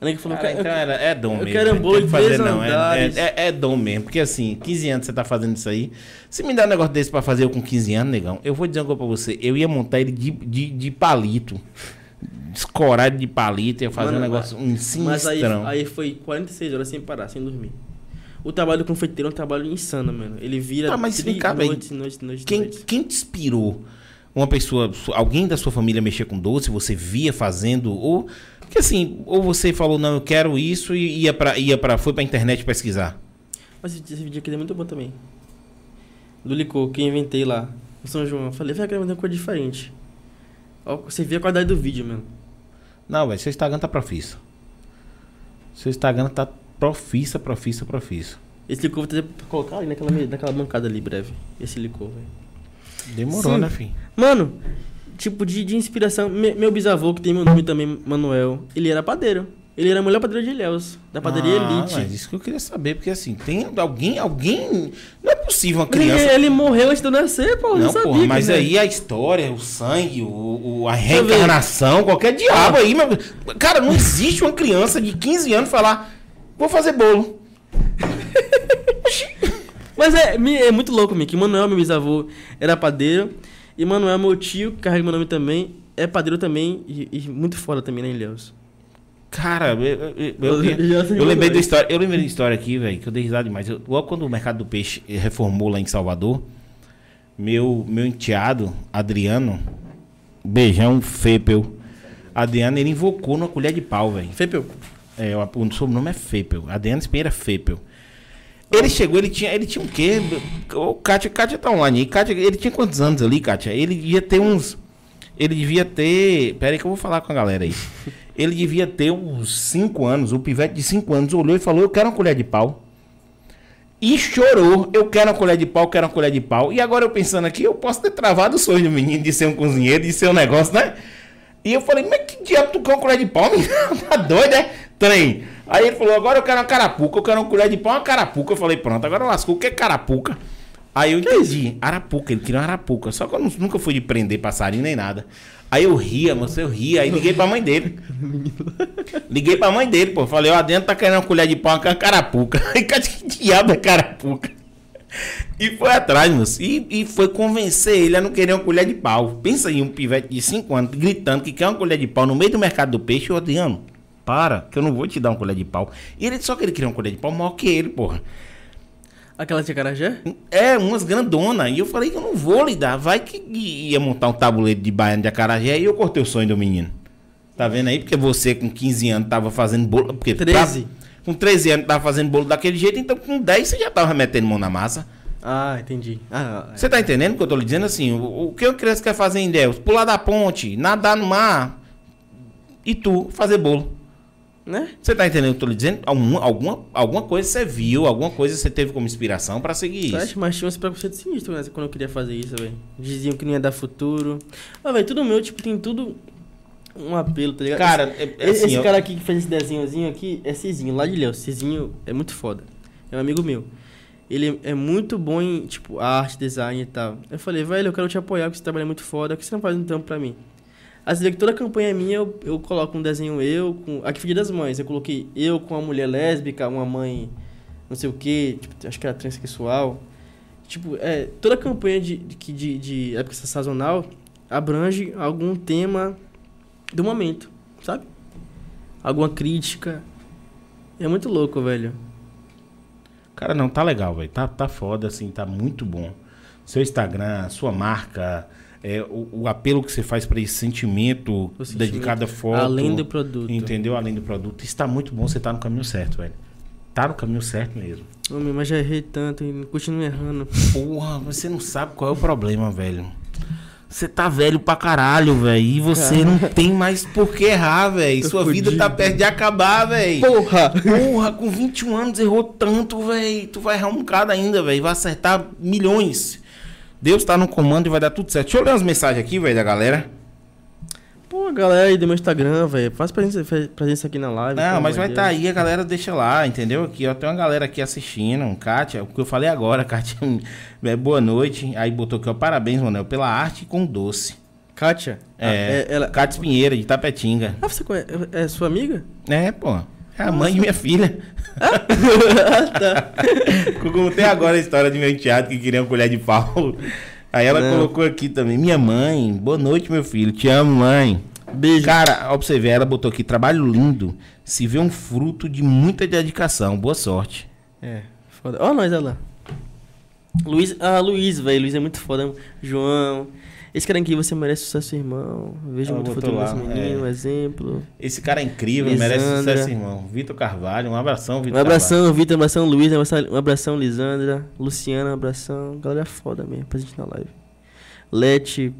A nega falou, Cara, "Eu então era, é dom eu mesmo. quero um bolo tem que de três não. É, andares. é, é, é dom mesmo. Porque assim, 15 anos você tá fazendo isso aí. Se me dá um negócio desse pra fazer eu com 15 anos, negão, eu vou dizer uma coisa pra você. Eu ia montar ele de, de, de palito. Escorado de palito, ia fazer Mano, um negócio um Mas aí, sinistrão. aí foi 46 horas sem parar, sem dormir. O trabalho do confeiteiro é um trabalho insano, mano. Ele vira Tá, mas vem cá, noite, noite, noite, Quem, noite. quem te inspirou? Uma pessoa, alguém da sua família mexer com doce, você via fazendo, ou. Porque assim, ou você falou, não, eu quero isso e ia pra, ia pra, foi pra internet pesquisar. Mas esse vídeo aqui é muito bom também. Do licor, que eu inventei lá. No São João. Eu falei, quero fazer uma coisa diferente. Você vê a qualidade do vídeo, mano. Não, velho, seu Instagram tá profissa. Seu Instagram tá profissa, profissa, profissa. Esse licor vou trazer pra colocar ali naquela, naquela bancada ali, breve. Esse licor, velho. Demorou, Sim. né, filho? Mano, tipo de, de inspiração. me- meu bisavô, que tem meu nome também, Manuel, ele era padeiro. Ele era o melhor padeiro de Ilhéus, da padaria Ah, Elite. Mas isso que eu queria saber, porque assim, tem alguém, alguém. Não é possível uma Mas ele, criança. ele morreu antes de eu nascer, pô. eu Não, sabia porra, mas aí a história, o sangue, o, o- a reencarnação, qualquer diabo aí, meu. Cara, não existe uma criança de 15 anos falar, vou fazer bolo. Mas é, é muito louco, Mickey. Manuel, meu bisavô, era padeiro. E Manuel, meu tio, que carrega meu nome também, é padeiro também. E, e muito foda também, né, Ilhéus. Cara, eu, eu, eu- Eu- eu lembrei da história, eu lembrei da história aqui, velho, que eu dei risada demais. Logo quando o mercado do peixe reformou lá em Salvador, meu meu enteado, Adriano, beijão Fepel. Adriano, ele invocou numa colher de pau, velho. Fepeu. É, o, o sobrenome é Fepel. Adriano Espinheira Fepel. Ele chegou, ele tinha, ele tinha o quê? O Kátia, Kátia tá online. Kátia, ele tinha quantos anos ali, Kátia? Ele devia ter uns. Ele devia ter. Pera aí que eu vou falar com a galera aí. Ele devia ter uns 5 anos. O pivete de 5 anos olhou e falou: Eu quero uma colher de pau. E chorou. Eu quero uma colher de pau, quero uma colher de pau. E agora eu pensando aqui, eu posso ter travado o sonho do menino de ser um cozinheiro, de ser um negócio, né? E eu falei, mas que diabo tu quer uma colher de pau, menino? tá doido, é? Trem. Aí ele falou, agora eu quero uma carapuca, eu quero uma colher de pau, uma carapuca. Eu falei, pronto, agora lascou, o que é carapuca? Aí eu entendi, arapuca, ele queria uma arapuca. Só que eu nu- nunca fui de prender passarinho nem nada. Aí eu ria, moço, eu ria. Aí liguei pra mãe dele. Liguei pra mãe dele, pô. Falei, ó, dentro tá querendo uma colher de pau, uma carapuca. Aí, que diabo é carapuca? E foi atrás, moço. E, e foi convencer ele a não querer uma colher de pau. Pensa aí, um pivete de 5 anos gritando que quer uma colher de pau no meio do mercado do peixe. Adriano, para, que eu não vou te dar uma colher de pau. E ele só que ele queria uma colher de pau maior que ele, porra. Aquela de acarajé? É, umas grandonas. E eu falei que eu não vou lhe dar. Vai que ia montar um tabuleiro de baiano de acarajé e eu cortei o sonho do menino. Tá vendo aí? Porque você com 15 anos tava fazendo bolo. Porque 13. tá- com 13 anos tava fazendo bolo daquele jeito, então com 10 você já tava metendo mão na massa. Ah, entendi. Ah, Você tá entendendo o que eu tô lhe dizendo? Assim, o, o que uma criança quer fazer em Deus? Pular da ponte, nadar no mar. E tu, fazer bolo. Né? Você tá entendendo o que eu tô lhe dizendo? Alguma, alguma, alguma coisa você viu, alguma coisa você teve como inspiração pra seguir isso. Acho, mas tinha uns preconceitos sinistros né, quando eu queria fazer isso, velho. Diziam que não ia dar futuro. Mas, velho, tudo meu, tipo, tem tudo um apelo, tá ligado? Cara, é, é esse, assim, esse eu- cara aqui que fez esse desenhozinho aqui é Cizinho, lá de Léo. Cizinho é muito foda. É um amigo meu. Ele é muito bom em, tipo, arte, design e tal. Eu falei, velho, eu quero te apoiar porque você trabalha muito foda. Por que você não faz um trampo pra mim? As vezes que toda campanha minha, eu, eu coloco um desenho eu com... Aqui Dia das Mães. Eu coloquei eu com uma mulher lésbica, uma mãe não sei o que, tipo, acho que era transexual. Tipo, é, toda campanha de, de, de, de época sazonal abrange algum tema do momento, sabe? Alguma crítica. É muito louco, velho. Cara, não, tá legal, velho. Tá, tá foda, assim, tá muito bom. Seu Instagram, sua marca, é, o, o apelo que você faz pra esse sentimento, O sentimento de cada foto. Além do produto. Entendeu? Além do produto. Isso tá muito bom, você tá no caminho certo, velho. Tá no caminho certo mesmo. Homem, mas já errei tanto e continuo errando. Porra, você não sabe qual é o problema, velho. Você tá velho pra caralho, velho. E você não tem mais por que errar, velho. Sua vida tá fudido. perto de acabar, velho. Porra! Porra, com 21 anos errou tanto, velho. Tu vai errar um bocado ainda, velho. Vai acertar milhões. Deus tá no comando e vai dar tudo certo. Deixa eu ler umas mensagens aqui, velho, da galera. Pô, galera aí do meu Instagram, velho. Faz presença, presença aqui na live. Não, mas vai estar Deus. aí, a galera deixa lá, entendeu? Aqui, ó, tem uma galera aqui assistindo, Kátia, o que eu falei agora, Kátia, é, boa noite. Aí botou aqui, ó, parabéns, Manel, pela arte com doce. Kátia? É, Ah, é ela... Kátia Pinheira, de Tapetinga. Ah, você conhece? É sua amiga? É, pô, é a mãe de minha filha. Como tem agora a história de meu enteado que queria uma colher de pau. Aí ela Não. colocou aqui também, minha mãe, boa noite, meu filho, te amo, mãe. Beijo. Cara, ó, pra você ver, ela botou aqui, trabalho lindo, se vê um fruto de muita dedicação, boa sorte. É, foda. Ó nós, olha lá. Luiz, ah, Luiz, velho. Luiz é muito foda. João. Esse cara aqui, você merece sucesso, irmão. Vejo Ela muito futuro nesse lá, menino, é. um exemplo. Esse cara é incrível, merece Lisandra. sucesso, irmão. Vitor Carvalho, um abração, Um Vitor abração, Vitor, um abração, Luiz, um abração, um Lisandra. Luciana, um abração. Galera foda mesmo, presente na live. Lete.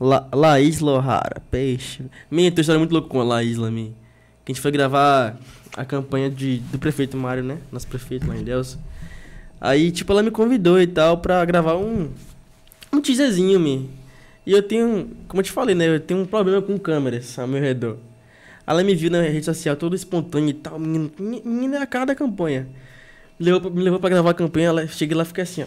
La, Laís Lohara, peixe. Minha, tua história é muito louca com a Laís, Lamin. Que a gente foi gravar a campanha de, do prefeito Mário, né? Nosso prefeito lá em Deus. Aí, tipo, ela me convidou e tal pra gravar um. Um teaserzinho, me. E eu tenho. Como eu te falei, né? Eu tenho um problema com câmeras ao meu redor. Ela me viu na rede social toda espontânea e tal. Menino, menina é a cara da campanha. Me levou, pra- me levou pra gravar a campanha. Ela, cheguei lá e fiquei assim, ó.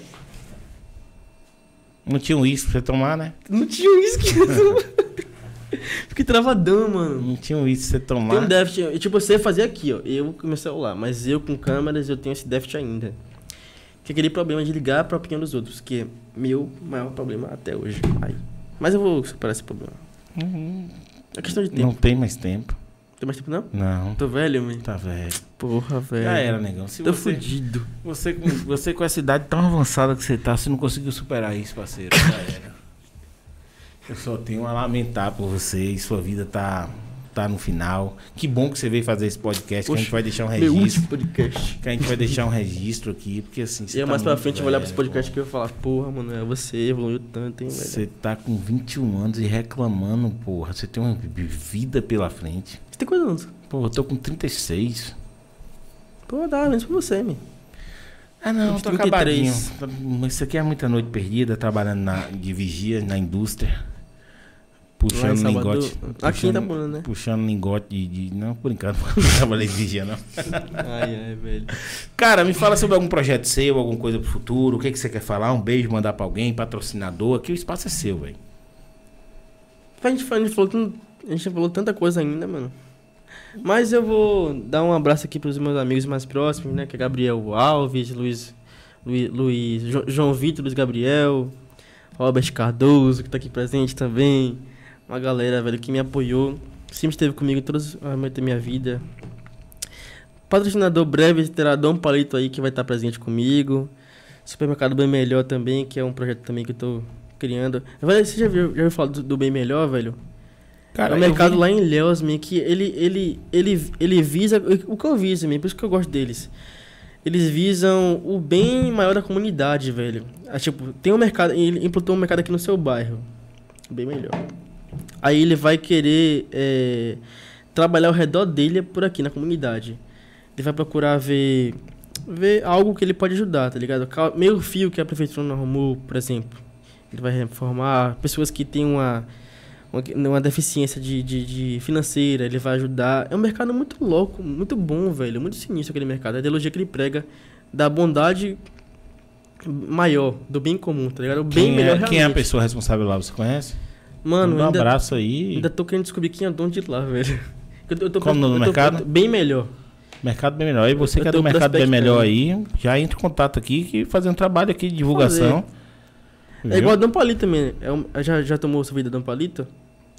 Não tinha um uísque pra você tomar, né? Não tinha uísque. fiquei travadão, mano. Não tinha um uísque pra você Tem um tomar. déficit. Tipo, você fazia aqui, ó. Eu com meu celular. Mas eu com câmeras, eu tenho esse déficit ainda. Que é aquele problema de ligar pra opinião dos outros. Que é meu maior problema até hoje. Ai. Mas eu vou superar esse problema. É questão de tempo. Não tem mais tempo. Tem mais tempo, não? Não, Tô velho, man. tá velho. Porra, velho. Já era, negão. Se Tô você, fudido. você, você com essa idade tão avançada que você tá, você não conseguiu superar isso, parceiro. Já era. Eu só tenho a lamentar por você e sua vida tá, tá no final. Que bom que você veio fazer esse podcast, que a gente Poxa, vai deixar um Meu registro. último podcast. Que a gente vai deixar um registro aqui, porque assim. E tá mais pra frente eu vou olhar pra esse podcast que eu vou falar, porra, mano, é você evoluiu tanto, hein, velho. Você tá com 21 anos e reclamando, porra. Você tem uma vi- vida pela frente. Você tem quantos anos? Pô, eu tô com 36. Pô, dá, menos pra você, man. Ah, não, tô 33. acabadinho. Mas Isso aqui é muita noite perdida, trabalhando na, de vigia na indústria. Puxando Salvador. lingote. Aqui puxando, tá bom, né? Puxando lingote de, de- Não, por enquanto, não trabalhei de vigia, não. Ai, ai, velho. Cara, me fala sobre algum projeto seu, alguma coisa pro futuro. O que, que você quer falar? Um beijo, mandar pra alguém, patrocinador. Aqui o espaço é seu, velho. A gente, a gente falou a gente falou tanta coisa ainda, mano. Mas eu vou dar um abraço aqui pros meus amigos mais próximos, né? Que é Gabriel Alves, Luiz, Luiz, Luiz Jo- João Vitor, Luiz Gabriel, Robert Cardoso, que tá aqui presente também. Uma galera, velho, que me apoiou. Sempre esteve comigo em todos os momentos da minha vida. Patrocinador breve terá Dom Palito aí, que vai estar presente comigo. Supermercado Bem Melhor também, que é um projeto também que eu tô criando. Velho, você já viu, já ouviu falar do, do Bem Melhor, velho? Cara, é um mercado vi- lá em man, que ele, ele, ele, ele visa. O que eu viso, man, por isso que eu gosto deles. Eles visam o bem maior da comunidade, velho. Ah, tipo, tem um mercado. Ele implantou um mercado aqui no seu bairro. Bem melhor. Aí ele vai querer é, trabalhar ao redor dele por aqui, na comunidade. Ele vai procurar ver, ver algo que ele pode ajudar, tá ligado? Meio fio que a prefeitura não arrumou, por exemplo. Ele vai reformar. Pessoas que têm uma, uma, uma deficiência de, de, de financeira, ele vai ajudar. É um mercado muito louco, muito bom, velho. Muito sinistro aquele mercado. A ideologia que ele prega da bondade maior, do bem comum, tá ligado? O bem Quem, melhor é, quem é a realmente. pessoa responsável lá? Você conhece? Mano, Manda um ainda, abraço aí. ainda tô querendo descobrir quem é dono de lá, velho. Eu tô, eu tô Como no eu mercado? tô bem melhor. Mercado bem melhor. E você Eu que é do mercado bem melhor aí, já entra em contato aqui que fazer um trabalho aqui de divulgação. É igual a Dom Palito também. É um- já, já tomou sua vida Dom Palito?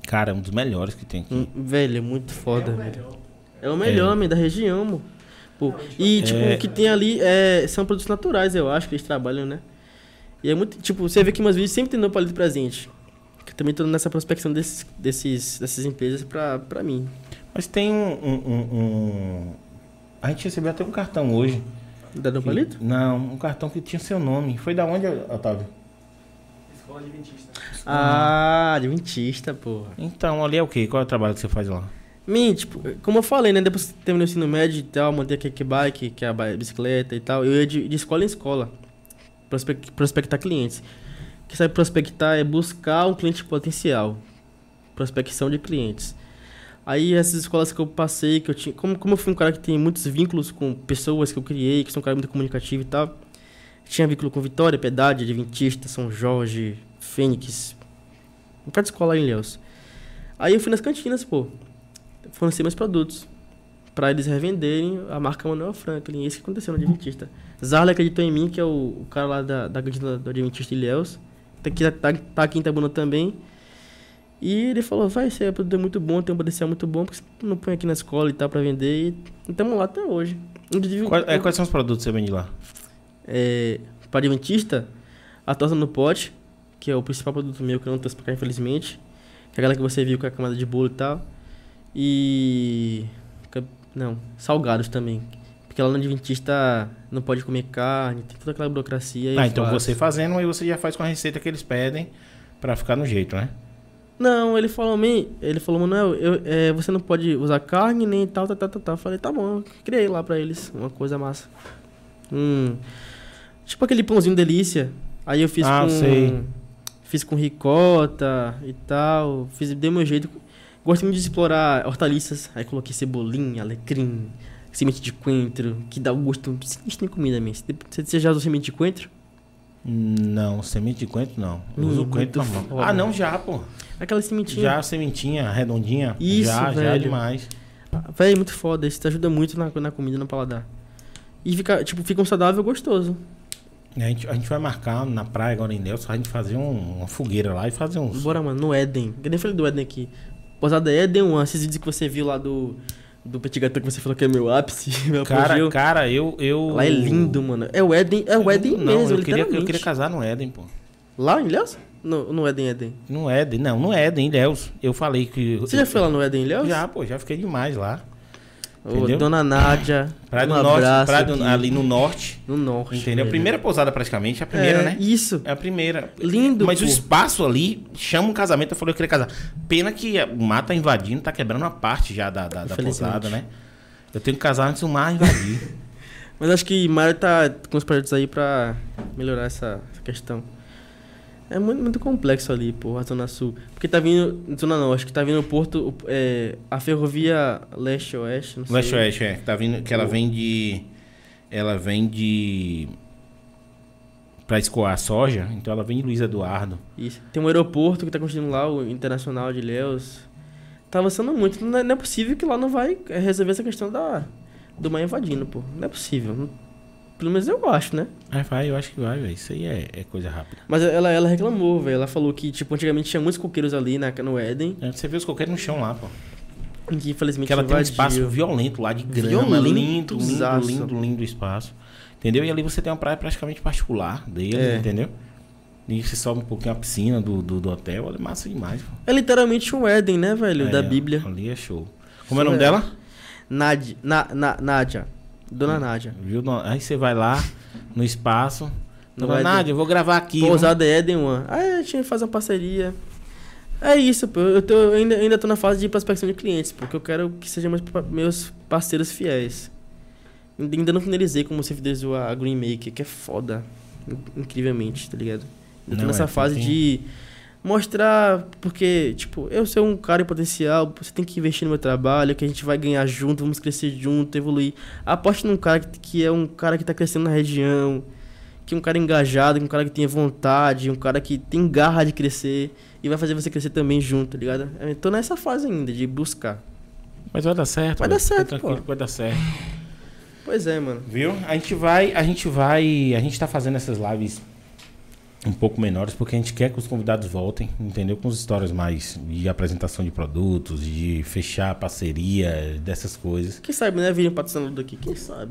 Cara, é um dos melhores que tem aqui. Hum, velho, é muito foda, É o velho. melhor. É o melhor, man, da região, mo. Pô, e, tipo, É. o que tem ali é, são produtos naturais, eu acho, que eles trabalham, né? E é muito, tipo, você vê que umas vídeos sempre tem Dom Palito presente. Eu também tô nessa prospecção desses, desses, dessas empresas pra, pra mim. Mas tem um, um- um- um- A gente recebeu até um cartão hoje. Da Dom Palito? Não, um cartão que tinha seu nome. Foi da onde, Otávio? Escola Adventista. Ah, adventista, porra. Então, ali é o quê? Qual é o trabalho que você faz lá? Mim, tipo, como eu falei, né? Depois que terminei o ensino médio e tal, montei a kickbike, que é a bicicleta e tal, eu ia de, de escola em escola. prospec- prospectar clientes. Que sabe prospectar é buscar um cliente potencial. Prospecção de clientes. Aí essas escolas que eu passei, que eu tinha. Como, como eu fui um cara que tem muitos vínculos com pessoas que eu criei, que sou um cara muito comunicativo e tal. Tinha vínculo com Vitória, Piedade, Adventista, São Jorge, Fênix. Um cara de escola em Ilhéus. Aí eu fui nas cantinas, pô. Fornecer meus produtos. Pra eles revenderem a marca Manuel Franklin. Isso que aconteceu no Adventista. Zarla acreditou em mim, que é o, o cara lá da, da cantina do Adventista Ilhéus. Tá aqui, tá, tá aqui em Itabuna também. E ele falou, vai, esse produto é muito bom, tem um potencial muito bom, porque você não põe aqui na escola e tal pra vender. E estamos lá até hoje. Inclusive, Quais, é, quais são os produtos que você vende lá? é, para Adventista, a torta no pote, que é o principal produto meu que eu não trouxe pra cá, infelizmente. Que é aquela que você viu com a camada de bolo e tal. E. Não, salgados também. Porque lá no Adventista não pode comer carne, tem toda aquela burocracia. Ah, então faço. você fazendo, aí você já faz com a receita que eles pedem pra ficar no jeito, né? Não, ele falou, "Man, ele falou, Manuel, eu, é, você não pode usar carne nem tal, tal, tal, tal, tal. Eu falei, tá bom, criei lá pra eles uma coisa massa. Hum, tipo aquele pãozinho delícia. Aí eu fiz Ah, com. sei. Fiz com ricota e tal. Fiz, dei meu jeito. Gosto muito de explorar hortaliças. Aí coloquei cebolinha, alecrim, semente de coentro, que dá o gosto sinistro em comida mesmo. Você, já usou semente de coentro? Não, semente de coentro não. Hum, Uso coentro normal. Ah, não, já, pô. Aquela sementinha. Já, sementinha, redondinha. Isso, já, já velho. demais. Véi, muito foda. Isso te ajuda muito na, na comida, no paladar. E fica, tipo, fica um saudável gostoso. A gente, a gente vai marcar na praia agora em Nelson, a gente fazer um- uma fogueira lá e fazer uns. Bora, mano, no Éden. Eu nem falei do Éden aqui. Posada Éden One, esses vídeos que você viu lá do. Do Petit Gâteau que você falou que é meu ápice, meu Cara, apogeu. cara, eu. eu Lá é lindo, mano. É o Éden, é o Éden não, mesmo, eu queria, eu queria casar no Éden, pô. Lá em Ilhéus? No, no Éden, Éden. No Éden, não, no Éden, Ilhéus. Eu falei que. Você já foi lá no Éden, Ilhéus? Já, pô, já fiquei demais lá. Ô, entendeu? Dona Nádia, Praia do um Norte, praia do- ali no norte. no norte. Entendeu? A velho. primeira pousada praticamente, a primeira, é, né? Isso. É a primeira. Lindo, Mas o pô. espaço ali chama um casamento. Eu falei, eu queria casar. Pena que o mar tá invadindo, tá quebrando uma parte já da, da, da pousada, né? Eu tenho que casar antes do mar invadir. Mas acho que Mário tá com os projetos aí pra melhorar essa, essa questão. É muito, muito complexo ali, pô, a Zona Sul. Porque tá vindo. Zona Norte, que tá vindo o Porto. é, a ferrovia leste-oeste, não sei. Leste-oeste, é. Que, tá vindo, que ela vem de. Ela vem de. Pra escoar soja, então ela vem de Luiz Eduardo. Isso. Tem um aeroporto que tá construindo lá, o Internacional de Ilhéus. Tá avançando muito. Não é, não é possível que lá não vai resolver essa questão da, do mar invadindo, pô. Não é possível. Não- Pelo menos eu acho, né? Aí vai, eu acho que vai, velho. Isso aí é, é coisa rápida. Mas ela, ela reclamou, velho. Ela falou que, tipo, antigamente tinha muitos coqueiros ali na, no Éden. É, Você vê os coqueiros no chão lá, pô. Que infelizmente Que ela tem um espaço violento lá de grama. Violento, lindo, lindo, zaço. lindo, lindo espaço. Entendeu? E ali você tem uma praia praticamente particular dele, É. entendeu? E você sobe um pouquinho a piscina do, do, do hotel. Olha, massa demais, pô. É literalmente um Éden, né, velho? É, da Bíblia. Ali é show. Como é o nome Surreal. dela? Nádia. Na, na, Nádia. Dona Nádia. Viu? Aí você vai lá no espaço. Dona. Nádia, eu vou gravar aqui. Pousada Éden One. Aí a gente faz uma parceria. É isso, pô. Eu, tô, eu ainda, ainda tô na fase de prospecção de clientes, porque eu quero que sejam meus, meus parceiros fiéis. Ainda não finalizei como você fidelizou a Green Maker, que é foda. in- Incrivelmente, tá ligado? Eu tô Não, nessa é, fase de mostrar, porque, tipo, eu sou um cara em potencial, você tem que investir no meu trabalho, que a gente vai ganhar junto, vamos crescer junto, evoluir. Aposte num cara que, que é um cara que tá crescendo na região, que é um cara engajado, que é um cara que tem vontade, um cara que tem garra de crescer e vai fazer você crescer também junto, tá ligado? Eu tô nessa fase ainda de buscar. Mas vai dar certo. Vai dar certo, pô. que vai dar certo. Pois é, mano. Viu? A gente vai, a gente vai, a gente tá fazendo essas lives um pouco menores porque a gente quer que os convidados voltem, entendeu? Com as histórias mais de apresentação de produtos, de fechar parceria, dessas coisas, Quem sabe, né? Virem patrocinador daqui, quem sabe?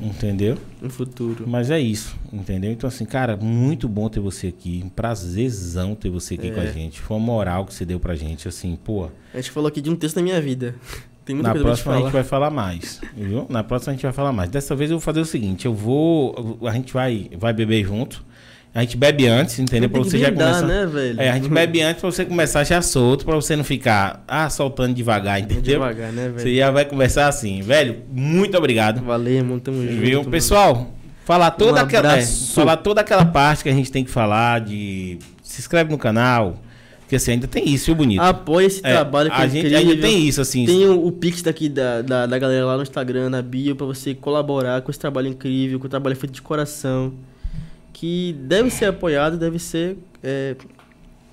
entendeu? No futuro. Mas é isso, entendeu? Então assim, cara, muito bom ter você aqui, um prazerzão ter você aqui É. com a gente. Foi uma moral que você deu pra gente, assim, pô. A gente falou aqui de um texto da minha vida. Tem muita Na coisa próxima a gente vai falar mais, viu? Na próxima a gente vai falar mais. Dessa vez eu vou fazer o seguinte, eu vou, a gente vai, vai beber junto. A gente bebe antes, entendeu? Pra você já começar. né, velho? É, a gente bebe antes pra você começar já solto, pra você não ficar ah, soltando devagar, entendeu? Devagar, né, Você velho? já vai começar assim, velho. Muito obrigado. Valeu, irmão. Tamo junto. Viu? mano. Pessoal, falar toda Um aquela. é, falar toda aquela parte que a gente tem que falar de. Se inscreve no canal. Porque assim, ainda tem isso, viu, bonito? Apoia esse É, trabalho que a é gente incrível. ainda tem isso, assim. Tem o, o Pix daqui da, da, da galera lá no Instagram, na bio, pra você colaborar com esse trabalho incrível, com o trabalho feito de coração. Que deve ser apoiado, deve ser é,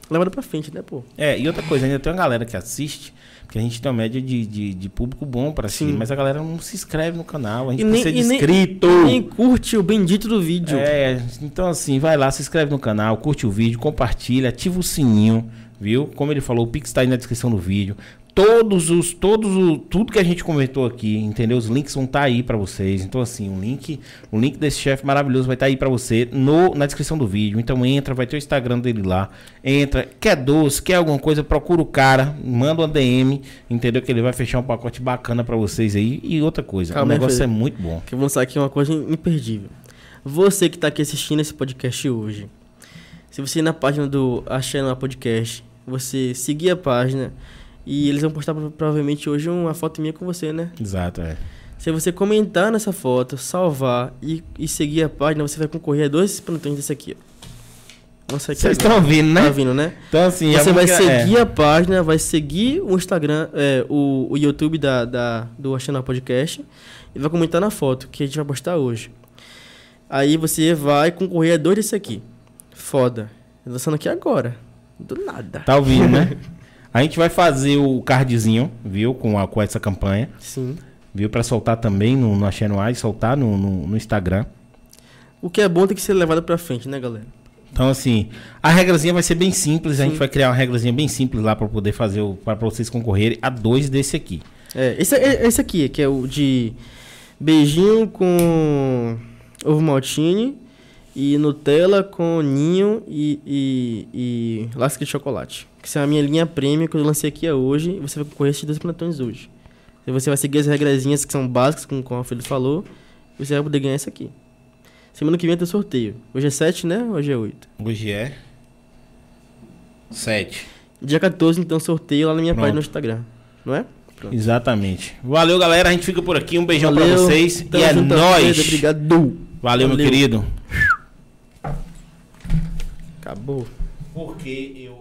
levado pra frente, né, pô? É, e outra coisa, ainda tem uma galera que assiste, porque a gente tem uma média de, de, de público bom pra assistir, Sim. mas a galera não se inscreve no canal, a gente E nem- precisa de e nem- inscrito. Nem curte o bendito do vídeo. É, então assim, vai lá, se inscreve no canal, curte o vídeo, compartilha, ativa o sininho, viu? Como ele falou, o Pix tá aí na descrição do vídeo. Todos os, todos o, tudo que a gente comentou aqui, entendeu? Os links vão estar aí pra vocês. Então assim, o link, o link desse chefe maravilhoso vai estar aí pra você no, na descrição do vídeo. Então entra, vai ter o Instagram dele lá. Entra, quer doce, quer alguma coisa, procura o cara, manda uma DM, entendeu? Que ele vai fechar um pacote bacana pra vocês aí. E outra coisa, Calma o negócio é muito bom. Que eu vou lançar aqui uma coisa imperdível. Você que tá aqui assistindo esse podcast hoje, se você ir na página do Achando a Podcast, você seguir a página e eles vão postar pro- provavelmente hoje uma foto minha com você, né? Exato, é. Se você comentar nessa foto, salvar e, e seguir a página, você vai concorrer a dois plantões desse aqui, ó. Vocês estão ouvindo, né? Tá vindo, né? Então, assim, Você a vai música- é. seguir a página, vai seguir o Instagram, é, o, o YouTube da, da, do Achando Podcast e vai comentar na foto que a gente vai postar hoje. Aí você vai concorrer a dois desse aqui. Foda. Eu tô lançando aqui agora. Do nada. Tá ouvindo, né? A gente vai fazer o cardzinho, viu? Com, a, com essa campanha, Sim. viu? Pra soltar também no, no e soltar no, no, no Instagram. O que é bom tem que ser levado pra frente, né, galera? Então, assim, a regrazinha vai ser bem simples. A Sim. gente vai criar uma regrazinha bem simples lá pra poder fazer, o, pra, pra vocês concorrerem a dois desse aqui. É, esse, é- esse aqui, que é o de beijinho com ovo maltine e Nutella com ninho e, e, e lasca de chocolate. Que é a minha linha prêmio que eu lancei aqui hoje e você vai concorrer a esses dois plantões hoje. E você vai seguir as regrazinhas que são básicas, como, como a Felipe falou, e você vai poder ganhar esse aqui. Semana que vem tem sorteio. Hoje é 7, né? Hoje é 8. Hoje é. Sete. Dia 14, então, sorteio lá na minha Pronto. página no Instagram. Não é? Pronto. Exatamente. Valeu, galera. A gente fica por aqui. Um beijão pra Valeu. vocês. Tamo e é nóis. Obrigado. Valeu, meu Valeu. querido. Acabou. Porque eu...